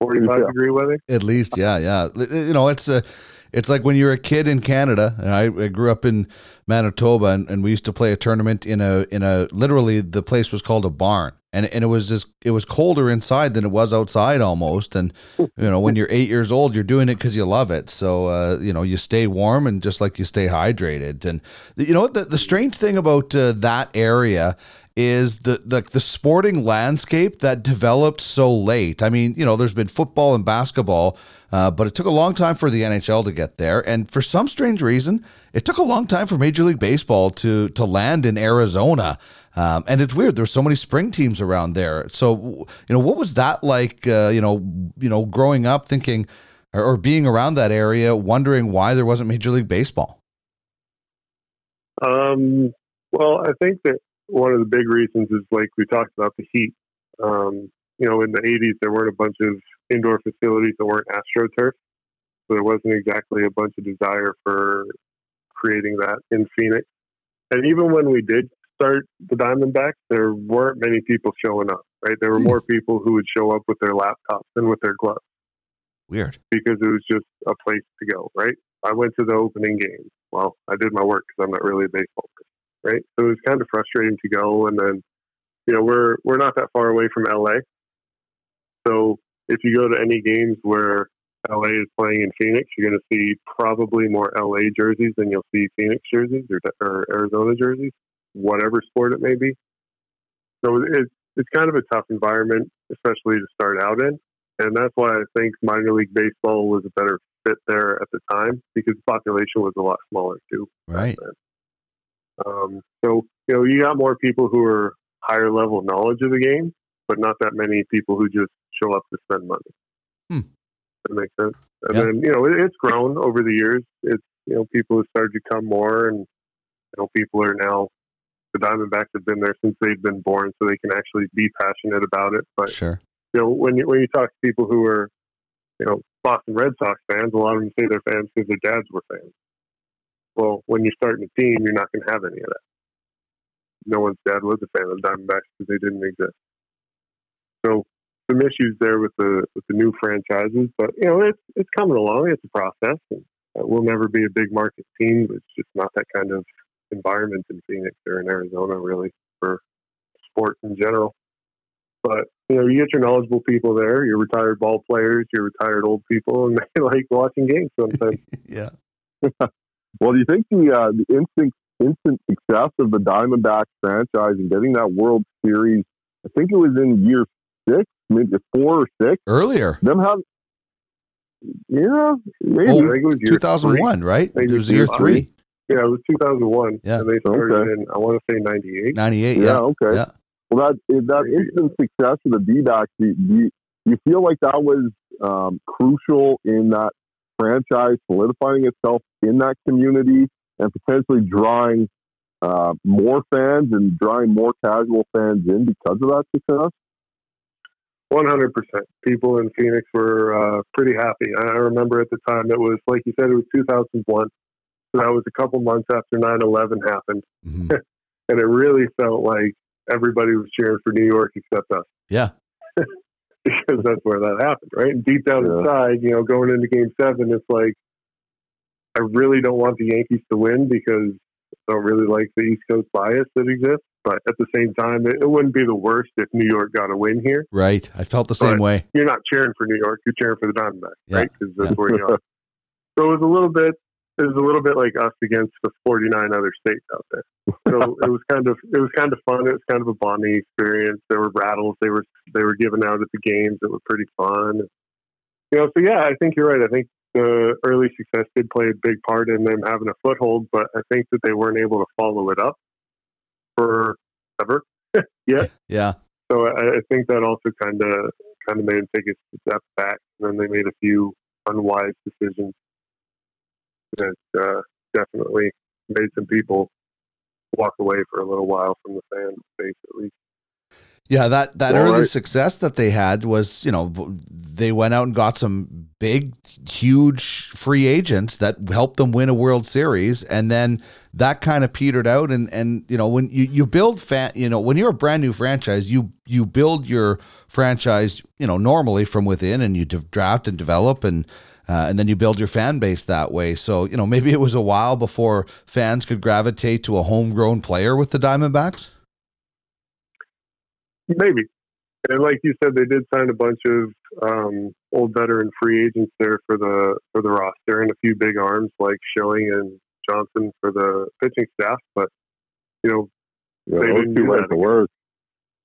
S4: 45 yeah. degree weather?
S2: At least, yeah, yeah. You know, it's a. Uh, it's like when you're a kid in Canada, and I, I grew up in Manitoba, and, and, we used to play a tournament in a in a literally the place was called a barn, and and it was just it was colder inside than it was outside almost, and you know when you're eight years old, you're doing it because you love it, so uh, you know you stay warm and just like you stay hydrated, and you know the the strange thing about uh, that area is the, the the sporting landscape that developed so late. I mean, you know, there's been football and basketball, uh, but it took a long time for the NHL to get there, and for some strange reason, it took a long time for Major League Baseball to to land in Arizona. Um, and it's weird. There's so many spring teams around there. So, you know, what was that like? Uh, you know, you know, growing up, thinking or, or being around that area, wondering why there wasn't Major League Baseball.
S4: Um. Well, I think that one of the big reasons is like we talked about the heat. Um, you know, in the 80s, there weren't a bunch of indoor facilities that weren't AstroTurf. So there wasn't exactly a bunch of desire for creating that in Phoenix. And even when we did start the Diamondbacks, there weren't many people showing up, right? There were hmm. more people who would show up with their laptops than with their gloves.
S2: Weird.
S4: Because it was just a place to go, right? I went to the opening game. Well, I did my work because I'm not really a baseball person right? So it was kind of frustrating to go. And then, you know, we're we're not that far away from LA, so if you go to any games where LA is playing in Phoenix, you're going to see probably more LA jerseys than you'll see Phoenix jerseys or, or Arizona jerseys, whatever sport it may be. So it's it's kind of a tough environment, especially to start out in, and that's why I think minor league baseball was a better fit there at the time because the population was a lot smaller too.
S2: Right.
S4: Um, so you know, you got more people who are higher level knowledge of the game, but not that many people who just show up to spend money.
S2: Hmm.
S4: That makes sense. And
S2: Yeah.
S4: then you know, it, it's grown over the years. It's you know, people have started to come more, and you know, people are now. The Diamondbacks have been there since they've been born, so they can actually be passionate about it. But
S2: Sure.
S4: you know, when you when you talk to people who are, you know, Boston Red Sox fans, a lot of them say they're fans because their dads were fans. Well, when you're starting a team, you're not going to have any of that. No one's dad was a fan of the Diamondbacks because they didn't exist. So some issues there with the with the new franchises, but you know, it's it's coming along. It's a process, and uh, we'll never be a big market team. It's just not that kind of environment in Phoenix or in Arizona, really, for sport in general. But you know, you get your knowledgeable people there, your retired ball players, your retired old people, and they <laughs> like watching games sometimes. <laughs>
S2: Yeah. <laughs>
S3: Well, do you think the uh, the instant instant success of the Diamondbacks franchise and getting that World Series? I think it was in year six, maybe four or six.
S2: Earlier.
S3: Them have, yeah, maybe.
S2: Oh,
S4: I think it was
S2: 2001, right?
S4: Maybe It
S2: was year
S4: year
S2: three.
S4: Yeah, it was 2001.
S2: Yeah.
S4: And they started
S3: Okay.
S4: in, I want to say 98.
S2: 98.
S3: yeah,
S2: Yeah.
S3: okay.
S2: Yeah.
S3: Well, that that instant success of the D-backs, do, do, you, you feel like that was um, crucial in that franchise solidifying itself in that community and potentially drawing uh, more fans and drawing more casual fans in because of that success?
S4: 100%. People in Phoenix were uh, pretty happy. I I remember at the time, it was, like you said, it was 2001. So that was a couple months after 9 11 happened.
S2: Mhm. <laughs>
S4: And it really felt like everybody was cheering for New York except us.
S2: Yeah. <laughs>
S4: because that's where that happened, right? And deep down
S3: Yeah.
S4: inside, you know, going into game seven, it's like, I really don't want the Yankees to win because I don't really like the East Coast bias that exists. But at the same time, it, it wouldn't be the worst if New York got a win here.
S2: Right. I felt the same
S4: Right.
S2: way.
S4: You're not cheering for New York, you're cheering for the Diamondbacks,
S2: Yeah.
S4: right? Because that's
S2: Yeah.
S4: where you are. So it was a little bit, it was a little bit like us against the 49 other states out there. So <laughs> it was kind of, it was kind of fun. It was kind of a bonding experience. There were rattles. They were, they were given out at the games that were pretty fun. You know, so yeah, I think you're right. I think the early success did play a big part in them having a foothold, but I think that they weren't able to follow it up for ever <laughs> yet.
S2: Yeah.
S4: So I, I think that also kind of kind of made them take a step back, and then they made a few unwise decisions that uh, definitely made some people walk away for a little while from the fan base, at least.
S2: Yeah, that that early
S3: I-
S2: success that they had was, you know, they went out and got some big, huge free agents that helped them win a World Series, and then that kind of petered out. And and you know, when you you build fan, you know, when you're a brand new franchise, you you build your franchise, you know, normally from within, and you draft and develop and. Uh, and then you build your fan base that way. So, you know, maybe it was a while before fans could gravitate to a homegrown player with the Diamondbacks.
S4: Maybe. And like you said, they did sign a bunch of um, old veteran free agents there for the for the roster, and a few big arms like Schilling and Johnson for the pitching staff. But you know,
S3: Yeah,
S4: They
S3: those
S4: didn't
S3: two
S4: do
S3: went
S4: that
S3: to work.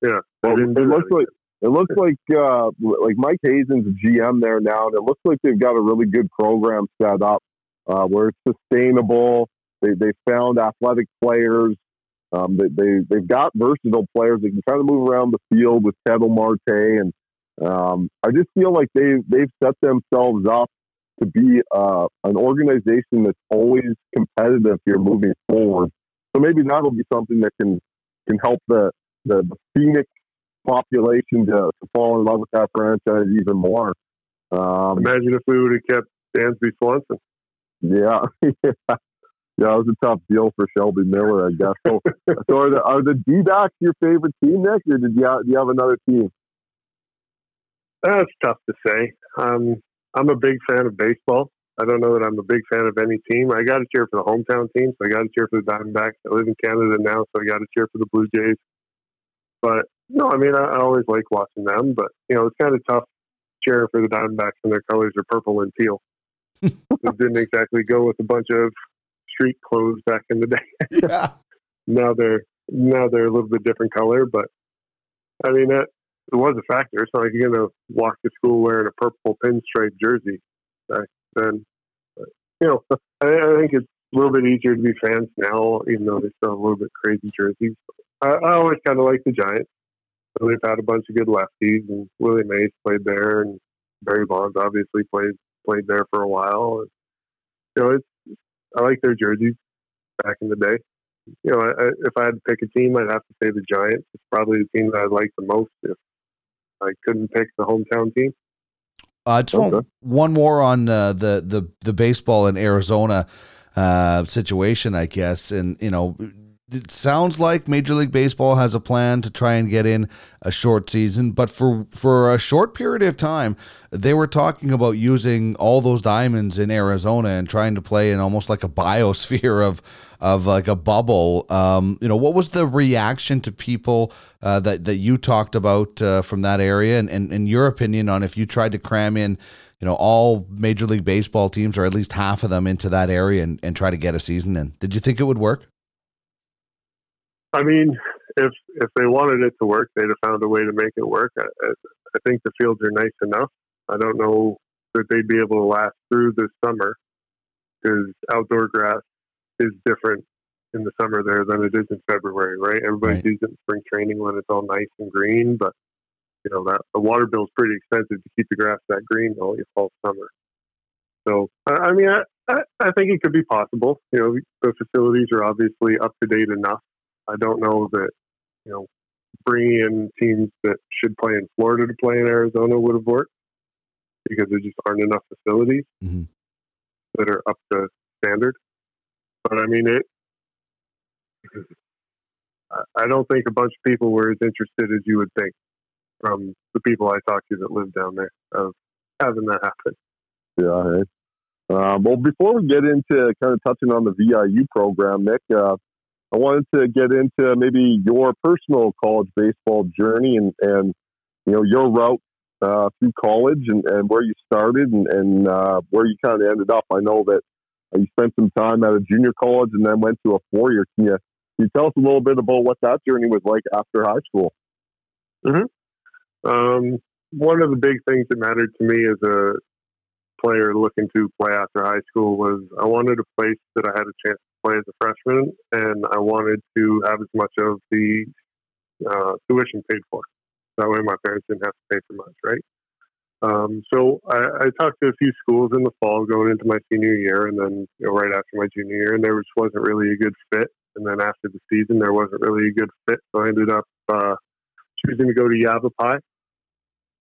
S4: yeah,
S3: Well, it looks like it looks like uh, like Mike Hazen's GM there now, and it looks like they've got a really good program set up uh, where it's sustainable. They they found athletic players. Um, they, they they've got versatile players that can kind of move around the field with Ketel Marte, and um, I just feel like they they've set themselves up to be uh, an organization that's always competitive here moving forward. So maybe that'll be something that can can help the the, the Phoenix population to, to fall in love with that franchise even more. Um,
S4: Imagine if we would have kept Dansby Swanson.
S3: yeah, <laughs> yeah, that was a tough deal for Shelby Miller, I guess. So, <laughs> so are the are the D-backs your favorite team, Nick, or did you have, do you have another team?
S4: That's tough to say. Um, I'm a big fan of baseball. I don't know that I'm a big fan of any team. I got to cheer for the hometown team, so I got to cheer for the Diamondbacks. I live in Canada now, so I got to cheer for the Blue Jays. But no, I mean, I, I always like watching them, but you know, it's kind of tough cheering for the Diamondbacks when their colors are purple and teal. <laughs> it didn't exactly go with a bunch of street clothes back in the day. <laughs>
S2: Yeah.
S4: now they're now they're a little bit different color, but I mean that it was a factor. It's not like you're gonna walk to school wearing a purple pinstripe jersey back then. But, you know, <laughs> I, I think it's a little bit easier to be fans now, even though they still have a little bit crazy jerseys. I, I always kind of like the Giants. They've had a bunch of good lefties, and Willie Mays played there, and Barry Bonds obviously played played there for a while. And, you know, it's I like their jerseys back in the day. You know, I, if I had to pick a team, I'd have to say the Giants. It's probably the team that I like the most if I couldn't pick the hometown team.
S2: Uh, just one more on uh, the the the baseball in Arizona uh, situation, I guess, and you know it sounds like Major League Baseball has a plan to try and get in a short season, but for for a short period of time, they were talking about using all those diamonds in Arizona and trying to play in almost like a biosphere of of like a bubble. Um, you know, what was the reaction to people uh, that that you talked about uh, from that area, and, and in your opinion on if you tried to cram in, you know, all Major League Baseball teams or at least half of them into that area and, and try to get a season in? Did you think it would work?
S4: I mean, if if they wanted it to work, they'd have found a way to make it work. I, I think the fields are nice enough. I don't know that they'd be able to last through this summer because outdoor grass is different in the summer there than it is in February, right? Everybody right. sees it in spring training when it's all nice and green, but you know that the water bill is pretty expensive to keep the grass that green all your fall summer. So I, mean, I, I, I think it could be possible. You know, the facilities are obviously up to date enough I don't know that you know bringing in teams that should play in Florida to play in Arizona would have worked because there just aren't enough facilities mm-hmm. that are up to standard. But I mean, it. I don't think a bunch of people were as interested as you would think from the people I talked to that live down there of having that happen.
S3: Yeah. Uh, well, before we get into kind of touching on the VIU program, Nick, uh, I wanted to get into maybe your personal college baseball journey and, and you know your route uh, through college and, and where you started and, and uh, where you kind of ended up. I know that you spent some time at a junior college and then went to a four year. Can you, can you tell us a little bit about what that journey was like after high school?
S4: Mm-hmm. Um, one of the big things that mattered to me as a player looking to play after high school was I wanted a place that I had a chance play as a freshman, and I wanted to have as much of the uh, tuition paid for. That way, my parents didn't have to pay for much, right? Um, so I, I, talked to a few schools in the fall going into my senior year, and then you know, right after my junior year, and there just wasn't really a good fit. And then after the season, there wasn't really a good fit, so I ended up uh, choosing to go to Yavapai.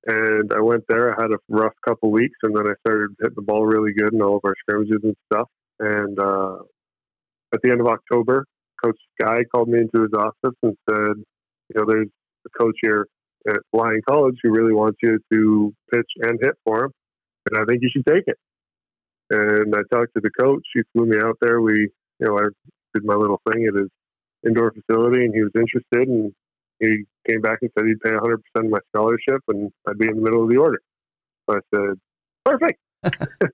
S4: And I went there. I had a rough couple weeks, and then I started hitting the ball really good in all of our scrimmages and stuff. And uh, at the end of October, Coach Sky called me into his office and said, you know, there's a coach here at Lyon College who really wants you to pitch and hit for him, and I think you should take it. And I talked to the coach. He flew me out there. We, you know, I did my little thing at his indoor facility, and he was interested. And he came back and said he'd pay 100% of my scholarship, and I'd be in the middle of the order. So I said, perfect. <laughs>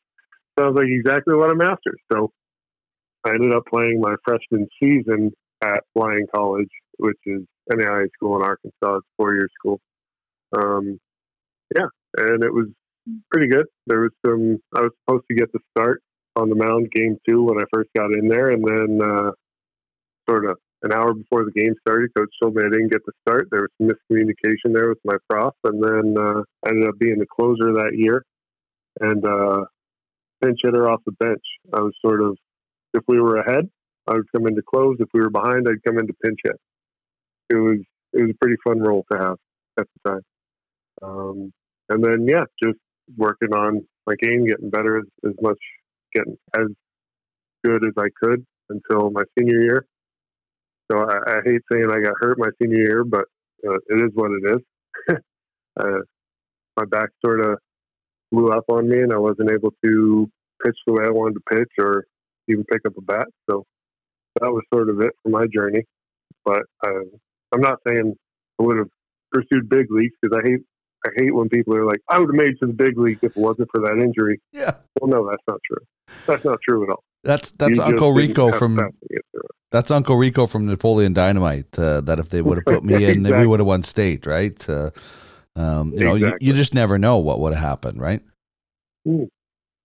S4: Sounds like exactly what I'm after. So I ended up playing my freshman season at Lyon College, which is an NAIA school in Arkansas. It's four year school. Um, yeah, and it was pretty good. There was some. I was supposed to get the start on the mound game two when I first got in there, and then uh, sort of an hour before the game started, coach told me I didn't get the start. There was some miscommunication there with my prof, and then uh, I ended up being the closer that year and uh, pinch hitter off the bench. I was sort of if we were ahead, I would come into close. If we were behind, I'd come into pinch hit. It was it was a pretty fun role to have at the time. Um, and then yeah, just working on my game, getting better as, as much, getting as good as I could until my senior year. So I, I hate saying I got hurt my senior year, but uh, it is what it is. <laughs> uh, my back sort of blew up on me, and I wasn't able to pitch the way I wanted to pitch or even pick up a bat. So that was sort of it for my journey. But uh, I'm not saying I would have pursued big leagues because I hate I hate when people are like, I would have made it to the big leagues if it wasn't for that injury.
S2: Yeah.
S4: Well, no, that's not true. That's not true at all.
S2: That's that's
S4: You
S2: Uncle Rico from
S4: the passion to get through it.
S2: that's Uncle Rico from Napoleon Dynamite. Uh, that if they would have put me <laughs> in, we would have won state, right? Uh, um, you know, you, you just never know what would have happened, right?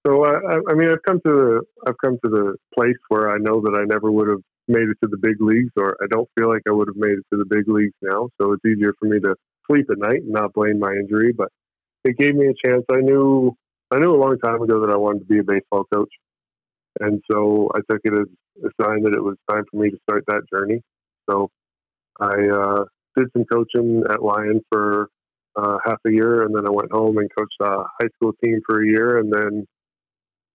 S4: So I, I, I mean, I've come to the I've come to the place where I know that I never would have made it to the big leagues, or I don't feel like I would have made it to the big leagues now. So it's easier for me to sleep at night and not blame my injury. But it gave me a chance. I knew I knew a long time ago that I wanted to be a baseball coach, and so I took it as a sign that it was time for me to start that journey. So I uh, did some coaching at Lyon for uh, half a year, and then I went home and coached a high school team for a year, and then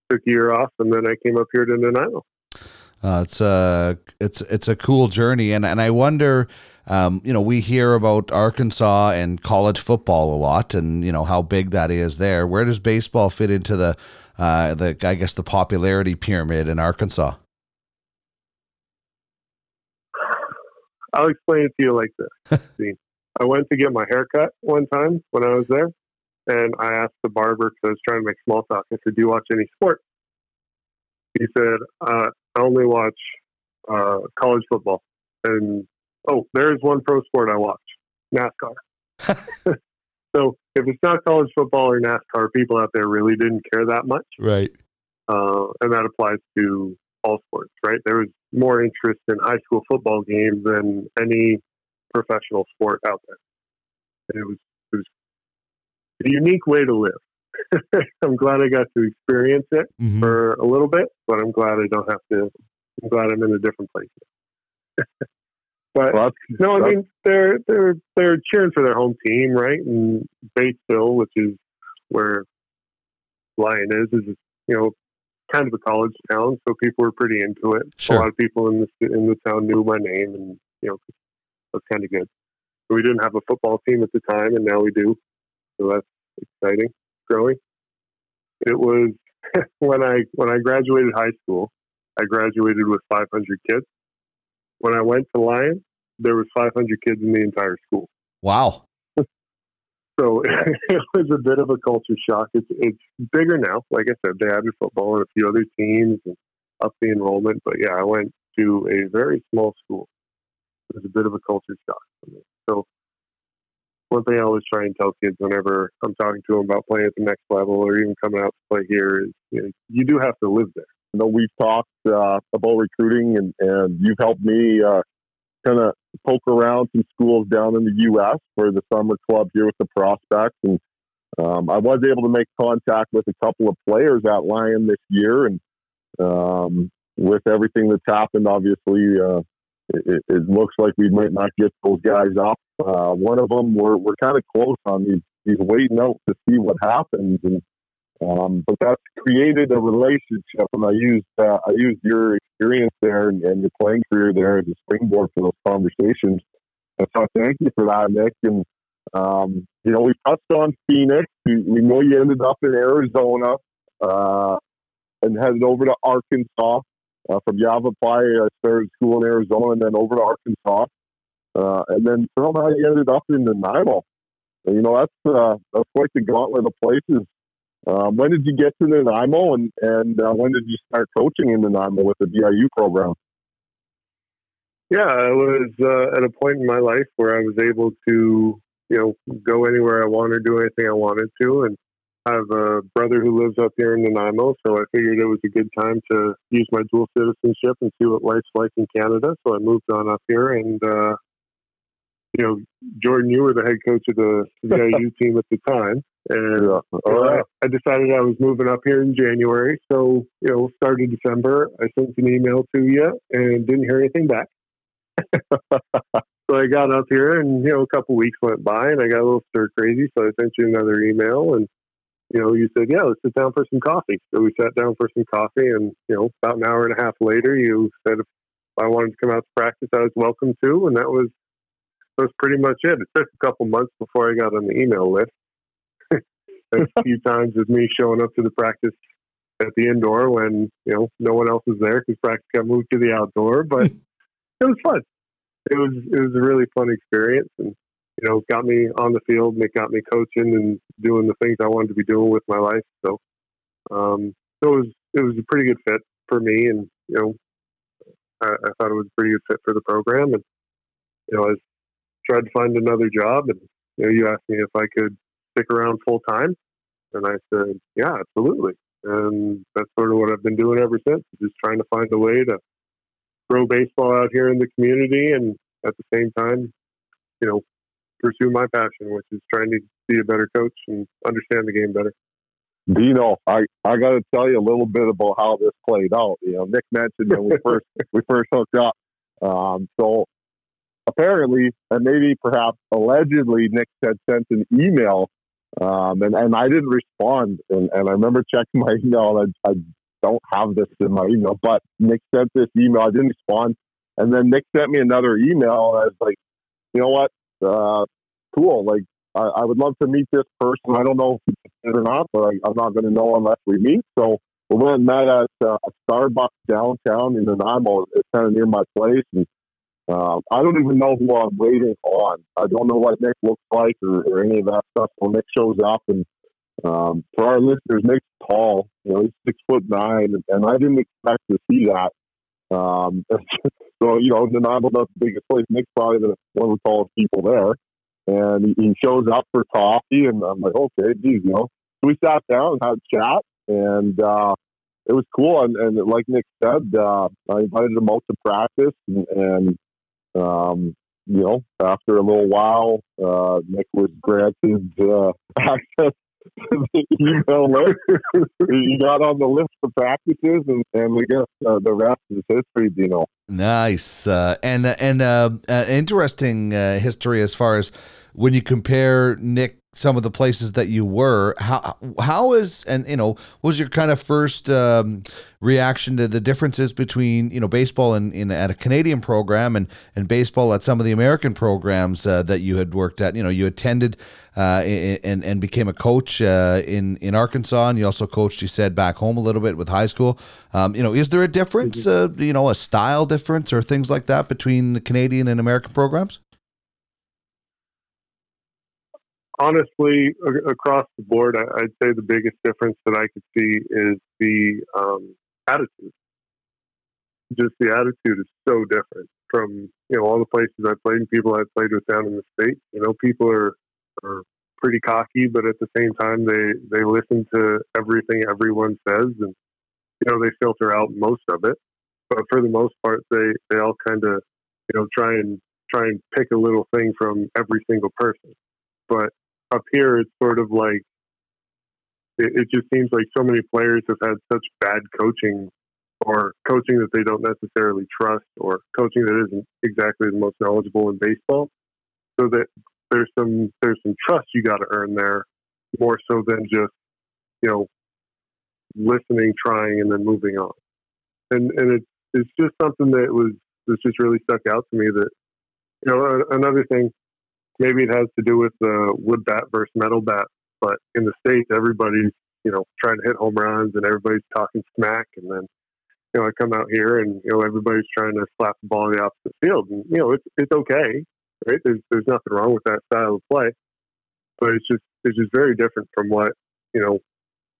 S4: took a year off, and then I came up here to Nanaimo.
S2: Uh, it's a it's it's a cool journey, and and I wonder, um, you know, we hear about Arkansas and college football a lot, and you know how big that is there. Where does baseball fit into the uh, the I guess the popularity pyramid in Arkansas?
S4: I'll explain it to you like this. <laughs> I went to get my haircut one time when I was there, and I asked the barber because I was trying to make small talk. I said, "Do you watch any sport?" He said, uh, "I only watch uh, college football." And oh, there's one pro sport I watch: NASCAR. <laughs> so if it's not college football or NASCAR, people out there really didn't care that much
S2: Right.
S4: uh, and that applies to all sports, right? There was more interest in high school football games than any professional sport out there. And it was a unique way to live. <laughs> I'm glad I got to experience it
S2: Mhm.
S4: for a little bit, but I'm glad I don't have to. I'm glad I'm in a different place. <laughs> but
S3: Well,
S4: no, I mean they're they're they're cheering for their home team, right? And Batesville, which is where Lyon is, is you know kind of a college town, so people were pretty into it.
S2: Sure.
S4: A lot of people in the in the town knew my name, and you know that's kind of good. We didn't have a football team at the time, and now we do, so that's exciting, growing. It was <laughs> when I when I graduated high school. I graduated with 500 kids. When I went to Lyon, there was 500 kids in the entire school.
S2: Wow.
S4: So <laughs> it was a bit of a culture shock. It's it's bigger now. Like I said, they added football and a few other teams and up the enrollment. But yeah, I went to a very small school. It was a bit of a culture shock for me. So one thing I always try and tell kids whenever I'm talking to them about playing at the next level or even coming out to play here is you, know, you do have to live there.
S3: I know we've talked uh, about recruiting, and, and you've helped me uh, kind of poke around some schools down in the U.S. for the summer club here with the prospects. And um, I was able to make contact with a couple of players at Lyon this year, and um, with everything that's happened, obviously, uh, it, it- looks like we might not get those guys up. Uh, one of them, we're we're kind of close on. He's he's waiting out to see what happens, and um, but that's created a relationship, and I used uh, I used your experience there and, and your playing career there as a springboard for those conversations. And so thank you for that, Nick. And um, you know, we touched on Phoenix. We, we know you ended up in Arizona uh, and headed over to Arkansas. Uh, from Yavapai, I started school in Arizona and then over to Arkansas. Uh, and then somehow I ended up in Nanaimo. And, you know, that's, uh, that's quite the gauntlet of places. Um, when did you get to Nanaimo, and and uh, when did you start coaching in Nanaimo with the VIU program?
S4: Yeah, I was uh, at a point in my life where I was able to, you know, go anywhere I wanted, do anything I wanted to, and I have a brother who lives up here in Nanaimo, so I figured it was a good time to use my dual citizenship and see what life's like in Canada. So I moved on up here, and uh, you know, Jordan, you were the head coach of the VIU <laughs> team at the time, and
S3: Yeah.
S4: I, I decided I was moving up here in January. So, you know, started December. I sent an email to you and didn't hear anything back. <laughs> so I got up here and, you know, a couple weeks went by and I got a little stir crazy. So I sent you another email and, you know, you said, yeah, let's sit down for some coffee. So we sat down for some coffee and, you know, about an hour and a half later, you said if I wanted to come out to practice, I was welcome to. And that was, that was pretty much it. It took a couple months before I got on the email list <laughs> a few <laughs> times with me showing up to the practice at the indoor when you know no one else was there because practice got moved to the outdoor. But <laughs> it was fun. It was it was a really fun experience, and you know, got me on the field and it got me coaching and doing the things I wanted to be doing with my life. So, um, so it was it was a pretty good fit for me, and you know, I, I thought it was a pretty good fit for the program, and you know, I tried to find another job, and you know, you asked me if I could stick around full time, and I said, yeah, absolutely, and that's sort of what I've been doing ever since, just trying to find a way to grow baseball out here in the community, and at the same time, you know, pursue my passion, which is trying to be a better coach and understand the game better.
S3: Dino, I, I got to tell you a little bit about how this played out. You know, Nick mentioned when we <laughs> first we first hooked up. Um, so apparently, and maybe perhaps allegedly, Nick had sent an email, um, and and I didn't respond. And, and I remember checking my email, and I, I don't have this in my email, but Nick sent this email. I didn't respond, and then Nick sent me another email, and I was like, you know what? Uh, cool. Like, I, I, would love to meet this person. I don't know if it's it or not, but I, am not going to know unless we meet. So we went and met at uh, a Starbucks downtown in Nanaimo. It's kind of near my place. And uh, I don't even know who I'm waiting on. I don't know what Nick looks like or, or any of that stuff. So Nick shows up, and um, for our listeners, Nick's tall. You know, he's six foot nine, and I didn't expect to see that. Um, <laughs> so, you know, Nanaimo's not the biggest place. Nick's probably the, one of the tallest people there. And he, he shows up for coffee, and I'm like, okay, geez, you know. So we sat down and had a chat, and uh, it was cool. And, and like Nick said, uh, I invited him out to practice, and, and um, you know, after a little while, uh, Nick was granted uh, <laughs> access email list. you got on the list for practices, and, and we guess uh, the rest is history. You know.
S2: Nice uh, and uh, and uh, interesting uh, history as far as when you compare Nick some of the places that you were how how is and you know was your kind of first um, reaction to the differences between you know baseball in, in at a Canadian program and and baseball at some of the American programs uh, that you had worked at? You know you attended uh, and and became a coach uh, in in Arkansas and you also coached you said back home a little bit with high school. Um, you know is there a difference uh, you know a style difference or things like that between the Canadian and American programs
S4: honestly, across the board, I'd say the biggest difference that I could see is the um, attitude. Just the attitude is so different from you know all the places I played and people I played with down in the states. You know, people are are pretty cocky, but at the same time, they they listen to everything everyone says, and you know they filter out most of it. But for the most part, they they all kind of you know try and try and pick a little thing from every single person. But up here, it's sort of like it, it just seems like so many players have had such bad coaching or coaching that they don't necessarily trust or coaching that isn't exactly the most knowledgeable in baseball. So that there's some there's some trust you got to earn there more so than just you know listening, trying, and then moving on. And and it's it's just something that was was just really stuck out to me that you know another thing maybe it has to do with the wood bat versus metal bat. But in the states, everybody's you know trying to hit home runs and everybody's talking smack, and then you know I come out here and you know everybody's trying to slap the ball in the opposite field, and you know it's it's okay, right? There's there's nothing wrong with that style of play, but it's just it's just very different from what you know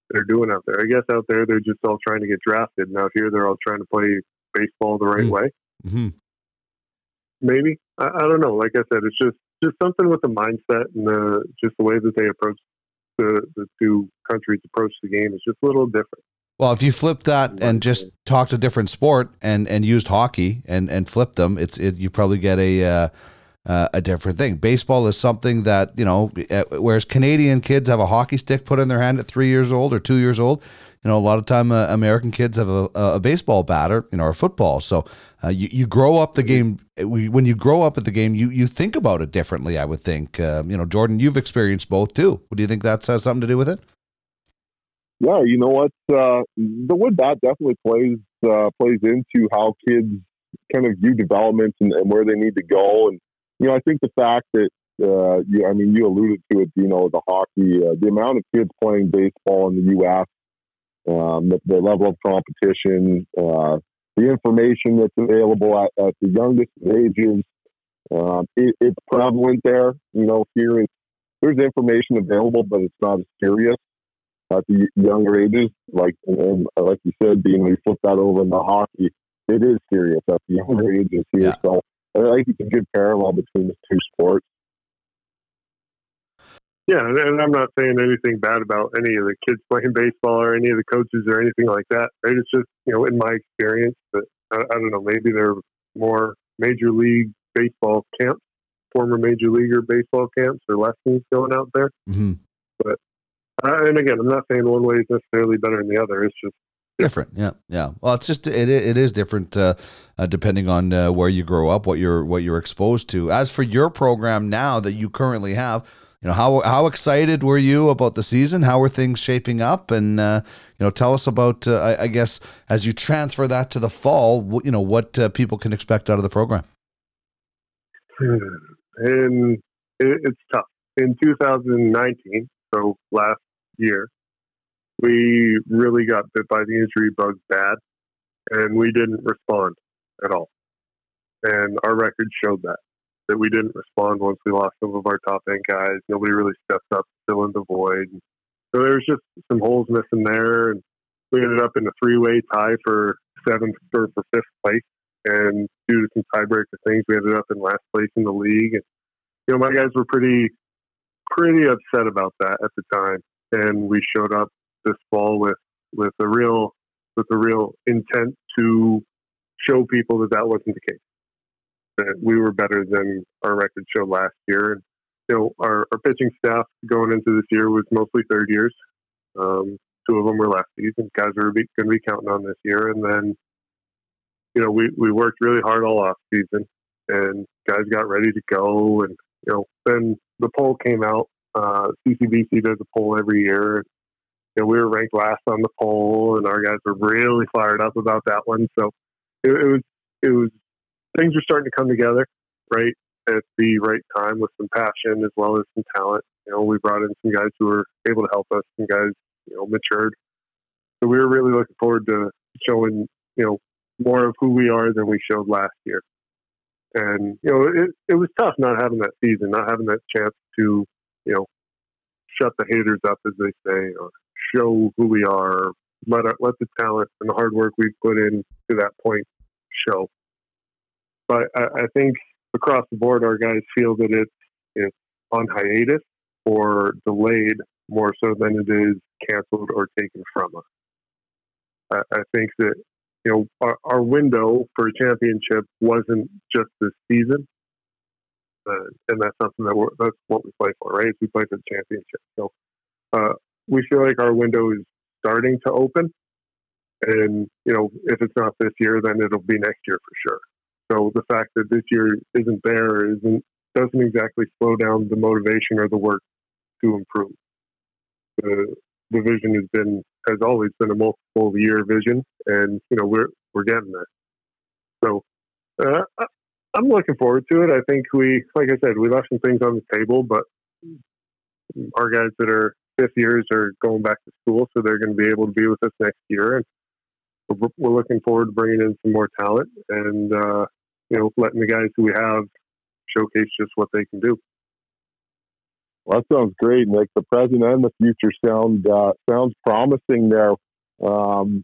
S4: they're doing out there. I guess out there they're just all trying to get drafted, and out here they're all trying to play baseball the right mm-hmm. way. Maybe I, I don't know. Like I said, it's just just something with the mindset and the just the way that they approach the the two countries approach the game is just a little different.
S2: Well, if you flip that and just talked a different sport and and used hockey and and flip them, it's it you probably get a uh, uh, a different thing. Baseball is something that you know, uh, whereas Canadian kids have a hockey stick put in their hand at three years old or two years old. You know, a lot of time uh, American kids have a, a baseball bat or you know, or football. So uh, you you grow up the game. When you grow up at the game, you you think about it differently. I would think. Uh, you know, Jordan, you've experienced both too. Do you think that has something to do with it?
S3: Yeah, you know what? Uh, the wood bat definitely plays uh, plays into how kids kind of view development and, and, where they need to go. And you know, I think the fact that you, I mean, you alluded to it. You know, the hockey, the amount of kids playing baseball in the U.S. um, the, the, level of competition, the information that's available at, at the youngest ages. Uh, it, it's prevalent there. You know, here it's, there's information available, but it's not as serious at the younger ages. Like and, and like you said, being we flip that over into hockey, it is serious at the younger ages here. Yeah. So I think it's a good parallel between the two sports.
S4: Yeah, and I'm not saying anything bad about any of the kids playing <laughs> baseball or any of the coaches or anything like that. Right? It's just you know, in my experience, that I, I don't know, maybe there are more major league baseball camps, former major leaguer baseball camps or lessons going out there. Mm-hmm. But uh, and again, I'm not saying one way is necessarily better than the other. It's just
S2: different. Yeah, yeah. Well, it's just it it is different uh, uh, depending on uh, where you grow up, what you're what you're exposed to. As for your program now that you currently have you know how how excited were you about the season? How were things shaping up? And uh, you know, tell us about uh, I, I, guess as you transfer that to the fall, you know what uh, people can expect out of the program. <sighs>
S4: And it's tough. In 2019, so last year, we really got bit by the injury bug bad, and we didn't respond at all. And our record showed that that we didn't respond once we lost some of our top end guys. Nobody really stepped up to fill in the void. So there was just some holes missing there, and we ended up in a three way tie for seventh or for fifth place. And due to some tiebreaker things, we ended up in last place in the league. And you know, my guys were pretty pretty upset about that at the time, and we showed up this fall with with a real with a real intent to show people that that wasn't the case that we were better than our record showed last year. And you know, our, our pitching staff going into this year was mostly third years. Um, two of them were lefties, and guys are going to be counting on this year. And then, you know, we we worked really hard all off season, and guys got ready to go. And you know, then the poll came out. Uh, CCBC does a poll every year. You know, we were ranked last on the poll, and our guys were really fired up about that one. So it, it was it was things are starting to come together, right, at the right time with some passion as well as some talent. You know, we brought in some guys who were able to help us, some guys, you know, matured. So we were really looking forward to showing, you know, more of who we are than we showed last year. And, you know, it, it was tough not having that season, not having that chance to, you know, shut the haters up, as they say, or show who we are, let, our, let the talent and the hard work we've put in to that point show. But I, I think across the board, our guys feel that it's it's on hiatus or delayed more so than it is canceled or taken from us. I, I think that you know our, our, window for a championship wasn't just this season, uh, and that's something that we're, that's what we play for, right? we play for the championship. So uh, we feel like our window is starting to open, and you know if it's not this year, then it'll be next year for sure. So the fact that this year isn't there isn't doesn't exactly slow down the motivation or the work to improve. The the vision has been has always been a multiple year vision, and you know we're we're getting there. So uh, I'm looking forward to it. I think we, like I said, we left some things on the table, but our guys that are fifth years are going back to school, so they're going to be able to be with us next year, and we're, looking forward to bringing in some more talent and uh, you know, letting the guys who we have showcase just what they can do.
S3: Well, that sounds great, Nick. The present and the future sound uh, sounds promising there. Um,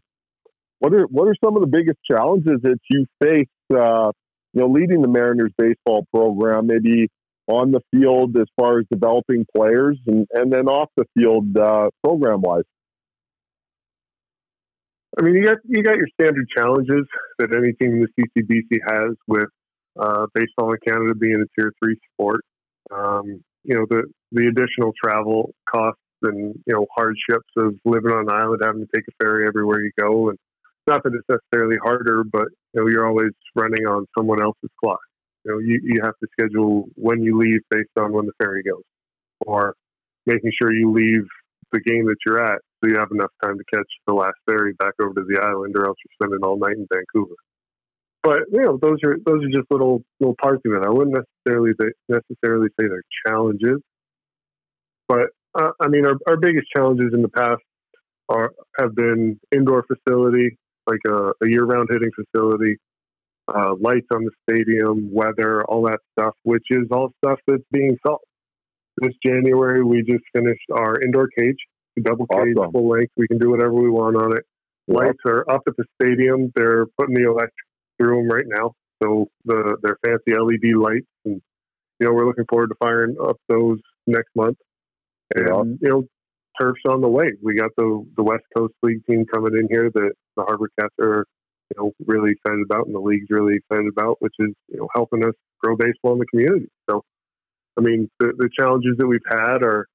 S3: what are what are some of the biggest challenges that you face? Uh, you know, leading the Mariners baseball program, maybe on the field as far as developing players, and, and then off the field uh, program wise.
S4: I mean, you got you got your standard challenges that any team in the CCBC has with uh, baseball in Canada being a tier three sport. Um, you know, the the additional travel costs and you know hardships of living on an island, having to take a ferry everywhere you go, and not that it's necessarily harder, but you know you're always running on someone else's clock. You know, you, you have to schedule when you leave based on when the ferry goes, or making sure you leave the game that you're at so you have enough time to catch the last ferry back over to the island, or else you're spending all night in Vancouver. But you know, those are those are just little little parts of it. I wouldn't necessarily necessarily say they're challenges, but uh, I mean, our, our biggest challenges in the past are have been indoor facility, like a, a year-round hitting facility, uh, lights on the stadium, weather, all that stuff, which is all stuff that's being solved. This January, we just finished our indoor cage, double cage, awesome. full length. We can do whatever we want on it. Yep. Lights are up at the stadium. They're putting the electric through them right now, so the they're fancy LED lights, and you know we're looking forward to firing up those next month. And you know, turf's on the way. We got the the West Coast League team coming in here that the Harbor Cats are you know really excited about, and the league's really excited about, which is you know helping us grow baseball in the community. So, I mean, the the challenges that we've had are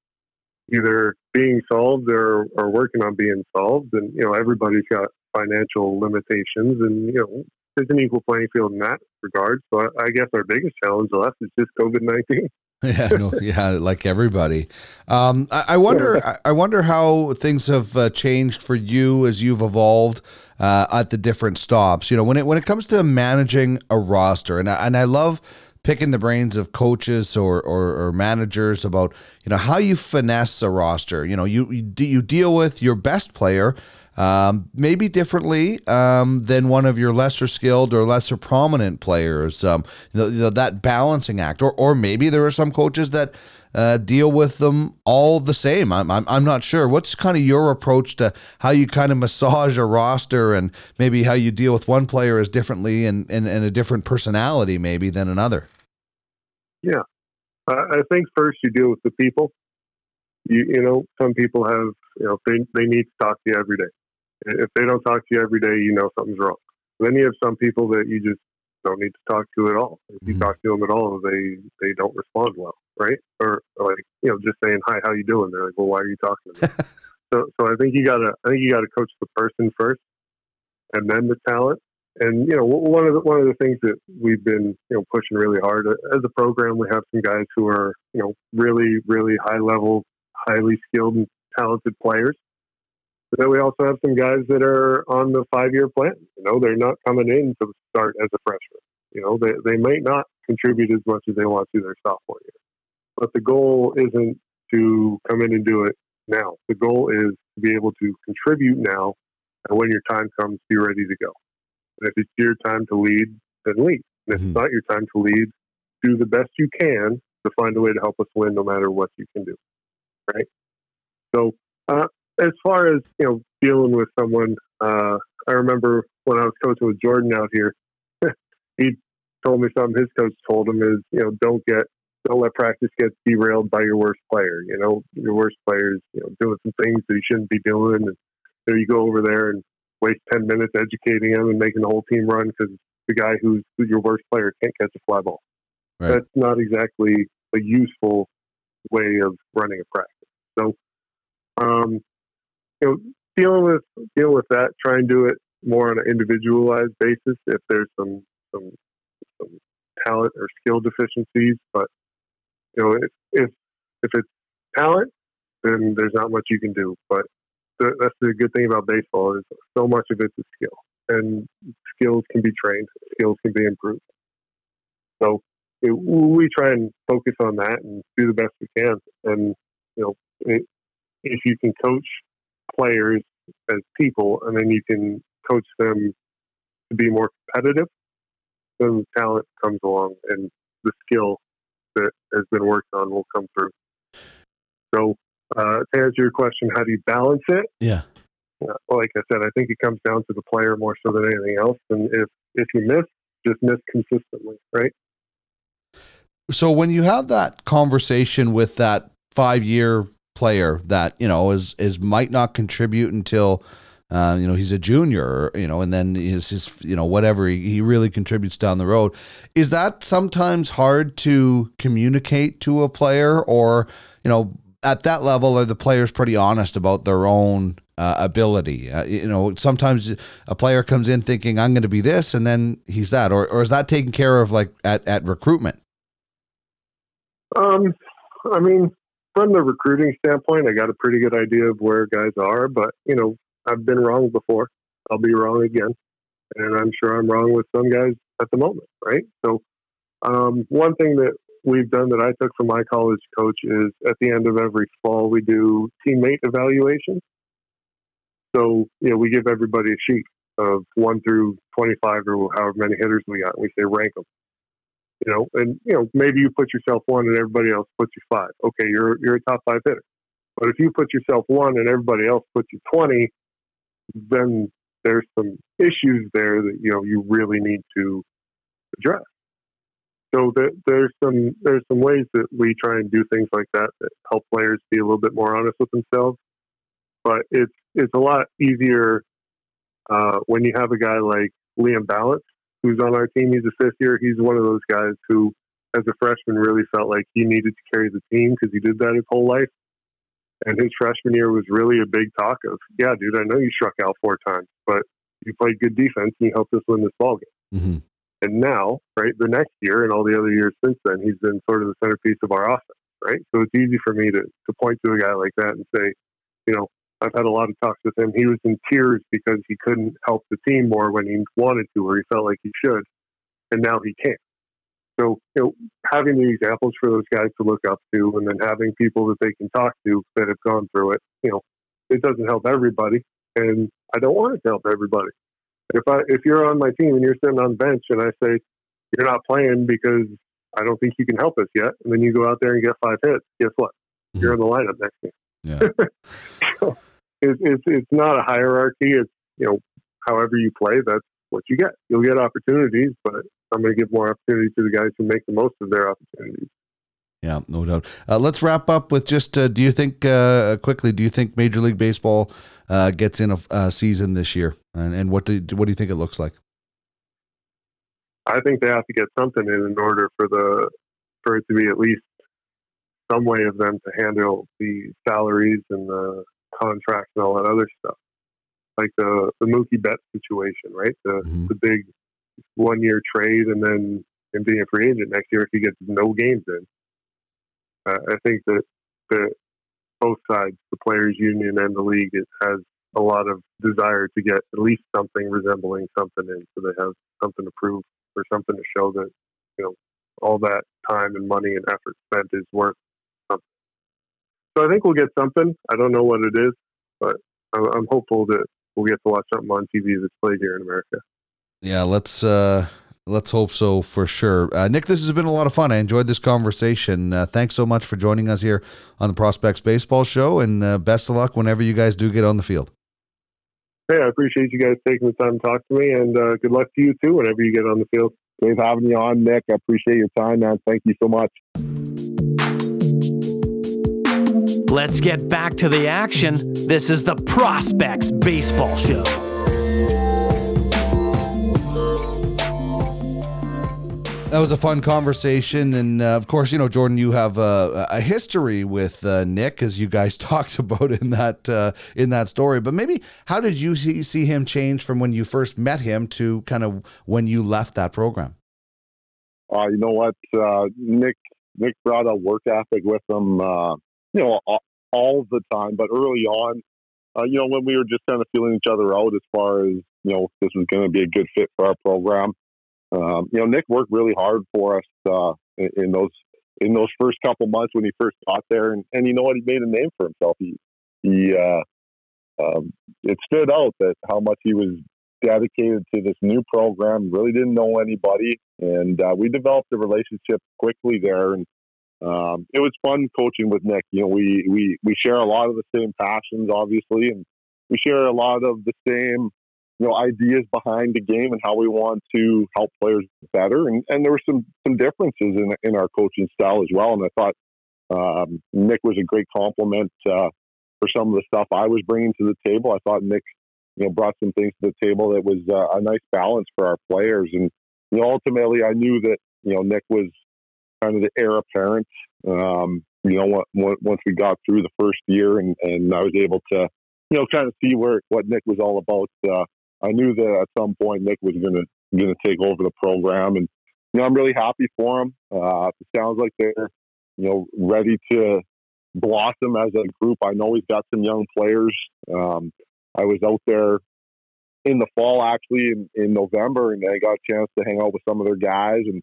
S4: either being solved or, or working on being solved, and you know everybody's got financial limitations, and you know there's an equal playing field in that regard. So I, I guess our biggest challenge left is just COVID nineteen. <laughs>
S2: yeah, no, yeah, like everybody. Um, I, I, wonder. I wonder how things have uh, changed for you as you've evolved uh, at the different stops. You know, when it when it comes to managing a roster, and I, and I love picking the brains of coaches or, or, or managers about you know how you finesse a roster. You know, you you, you deal with your best player um, maybe differently um, than one of your lesser skilled or lesser prominent players. Um, you know, that balancing act, or or maybe there are some coaches that. Uh, deal with them all the same. I'm, I'm I'm not sure. What's kind of your approach to how you kind of massage a roster and maybe how you deal with one player as differently and, and, and a different personality maybe than another?
S4: Yeah, I think first you deal with the people. You you know some people have you know they they need to talk to you every day. If they don't talk to you every day, you know something's wrong. Then you have some people that you just don't need to talk to at all. If you mm-hmm. talk to them at all, they they don't respond well, right? Or, or, like you know, just saying hi, how you doing? They're like, well, why are you talking to me? <laughs> so so I think you gotta I think you gotta coach the person first, and then the talent. And you know, one of the one of the things that we've been you know pushing really hard uh, as a program, we have some guys who are you know really really high level, highly skilled and talented players but then we also have some guys that are on the five year plan. You know, they're not coming in to start as a freshman. You know, they, they may not contribute as much as they want to their sophomore year. But the goal isn't to come in and do it now. The goal is to be able to contribute now, and when your time comes, be ready to go. And if it's your time to lead, then lead. And if mm-hmm. it's not your time to lead, do the best you can to find a way to help us win, no matter what you can do. Right. So uh, as far as you know, dealing with someone, uh, I remember when I was coaching with Jordan out here, <laughs> he told me something his coach told him is, you know, don't get, don't let practice get derailed by your worst player. You know, your worst players, you know, doing some things that he shouldn't be doing, and there you go over there and waste ten minutes educating him and making the whole team run because the guy who's your worst player can't catch a fly ball. Right. That's not exactly a useful way of running a practice. So, um, you know, dealing with deal with that, try and do it more on an individualized basis if there's some some some talent or skill deficiencies. But you know, if if if it's talent, then there's not much you can do. But the, that's the good thing about baseball is so much of it's a skill, and skills can be trained, skills can be improved. So it, we try and focus on that and do the best we can. And you know, it, if you can coach players as people, and then you can coach them to be more competitive. Then talent comes along, and the skill that has been worked on will come through. So, uh, to answer your question, how do you balance it?
S2: Yeah.
S4: Uh, like I said, I think it comes down to the player more so than anything else. And if if you miss, just miss consistently, right?
S2: So when you have that conversation with that five year player that you know is is might not contribute until uh, you know he's a junior, you know, and then his, his you know whatever he, he really contributes down the road. Is that sometimes hard to communicate to a player, or you know at that level are the players pretty honest about their own uh, ability? Uh, you know, sometimes a player comes in thinking I'm going to be this, and then he's that, or or is that taken care of like at at recruitment?
S4: Um, I mean, from the recruiting standpoint, I got a pretty good idea of where guys are, but you know, I've been wrong before. I'll be wrong again, and I'm sure I'm wrong with some guys at the moment, right? So, um, one thing that we've done that I took from my college coach is at the end of every fall we do teammate evaluations. So, you know, we give everybody a sheet of one through 25 or however many hitters we got. And we say rank them. You know, and, you know, maybe you put yourself one and everybody else puts you five. Okay, you're, you're a top five hitter. But if you put yourself one and everybody else puts you 20, then there's some issues there that, you know, you really need to address. So the, there's some there's some ways that we try and do things like that that help players be a little bit more honest with themselves. But it's it's a lot easier uh, when you have a guy like Liam Ballance, who's on our team. He's a fifth year. He's one of those guys who, as a freshman, really felt like he needed to carry the team because he did that his whole life. And his freshman year was really a big talk of, yeah, dude, I know you struck out four times, but you played good defense and you helped us win this ball game. Mm-hmm. And now, right, the next year and all the other years since then, he's been sort of the centerpiece of our offense, right? So it's easy for me to, to point to a guy like that and say, you know, I've had a lot of talks with him. He was in tears because he couldn't help the team more when he wanted to or he felt like he should. And now he can't. So, you know, having the examples for those guys to look up to and then having people that they can talk to that have gone through it, you know, it doesn't help everybody. And I don't want it to help everybody. If I if you're on my team and you're sitting on bench and I say you're not playing because I don't think you can help us yet, and then you go out there and get five hits, guess what? Mm-hmm. You're in the lineup next game. Yeah. <laughs> <laughs> so it's, it's it's not a hierarchy. It's you know however you play, that's what you get. You'll get opportunities, but I'm going to give more opportunities to the guys who make the most of their opportunities.
S2: Yeah, no doubt. Uh, let's wrap up with just uh, do you think, uh, quickly, do you think Major League Baseball uh, gets in a, a, season this year? And, and what, do, what do you think it looks like?
S4: I think they have to get something in in order for the for it to be at least some way of them to handle the salaries and the contracts and all that other stuff, like the the Mookie Betts situation, right? The mm-hmm. the big one year trade and then him being a free agent next year if he gets no games in. Uh, I think that the both sides, the players' union and the league, it has a lot of desire to get at least something resembling something in, so they have something to prove or something to show that you know all that time and money and effort spent is worth. So I think we'll get something. I don't know what it is, but I'm hopeful that we'll get to watch something on TV that's played here in America.
S2: Yeah, let's uh, let's hope so for sure. Uh, Nick, this has been a lot of fun. I enjoyed this conversation. Uh, thanks so much for joining us here on the Prospects Baseball Show, and uh, best of luck whenever you guys do get on the field.
S4: Hey, I appreciate you guys taking the time to talk to me, and uh, good luck to you too whenever you get on the field.
S3: Great having you on, Nick. I appreciate your time, man. Thank you so much.
S1: Let's get back to the action. This is the Prospects Baseball Show.
S2: That was a fun conversation, and uh, of course, you know, Jordan, you have uh, a history with uh, Nick, as you guys <laughs> talked about in that uh, in that story. But maybe, how did you see, see him change from when you first met him to kind of when you left that program?
S3: Uh, you know what, uh, Nick Nick brought a work ethic with him, you know, all, the time. But early on, you know, when we were just kind of feeling each other out as far as you know, this was going to be a good fit for our program um, you know, Nick worked really hard for us uh, in, in, those in those first couple months when he first got there, and, and you know what, he made a name for himself. He he uh, um, it stood out that how much he was dedicated to this new program. Really didn't know anybody, and uh, we developed a relationship quickly there, and um, it was fun coaching with Nick. You know, we we we share a lot of the same passions, obviously, and we share a lot of the same you know ideas behind the game and how we want to help players better. And, and there were some some differences in in our coaching style as well. And I thought um, Nick was a great complement uh, for some of the stuff I was bringing to the table. I thought Nick you know brought some things to the table that was uh, a nice balance for our players. And you know ultimately I knew that you know Nick was kind of the heir apparent. Um, you know, once we got through the first year and, and I was able to, you know, kind of see where what Nick was all about. Uh, I knew that at some point Nick was going to going to take over the program, and you know I'm really happy for him. Uh, it sounds like they're you know ready to blossom as a group. I know he's got some young players. Um, I was out there in the fall actually in, in November, and I got a chance to hang out with some of their guys and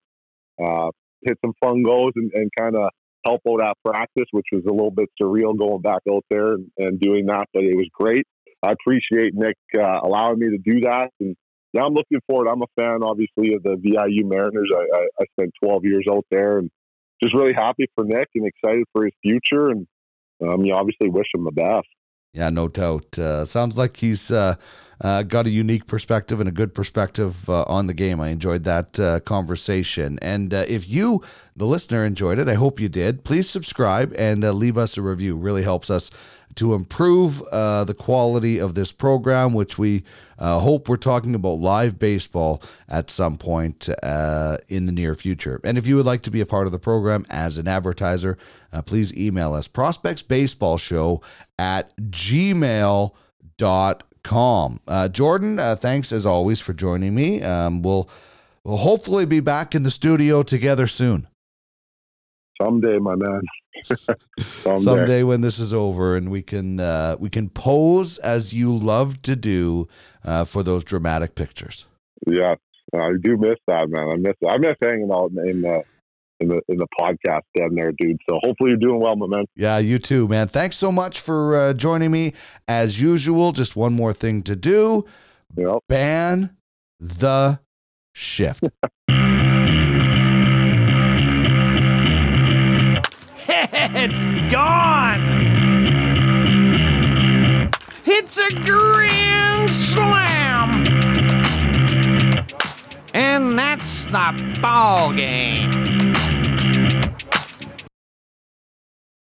S3: uh, hit some fungoes and, and kind of help out at practice, which was a little bit surreal going back out there and, and doing that, but it was great. I appreciate Nick uh, allowing me to do that. And now I'm looking forward. I'm a fan, obviously, of the VIU Mariners. I, I, I spent 12 years out there and just really happy for Nick and excited for his future. And um, you obviously wish him the best.
S2: Yeah, no doubt. Uh, sounds like he's uh, uh, got a unique perspective and a good perspective uh, on the game. I enjoyed that uh, conversation. And uh, if you, the listener, enjoyed it, I hope you did. Please subscribe and leave us a review. Really helps us to improve uh, the quality of this program, which we uh, hope we're talking about live baseball at some point uh, in the near future. And if you would like to be a part of the program as an advertiser, uh, please email us prospectsbaseballshow at gmail.com. Uh, Jordan, uh, thanks as always for joining me. Um, we'll, we'll hopefully be back in the studio together soon.
S3: Someday, my man. <laughs>
S2: Someday. Someday. when this is over and we can uh, we can pose as you love to do uh, for those dramatic pictures.
S3: Yeah, I do miss that, man. I miss I miss hanging out in the in the in the podcast down there, dude. So hopefully you're doing well, my man.
S2: Yeah, you too, man. Thanks so much for uh, joining me. As usual, just one more thing to do.
S3: Yep.
S2: Ban the shift. <laughs>
S1: It's gone! It's a grand slam! And that's the ball game.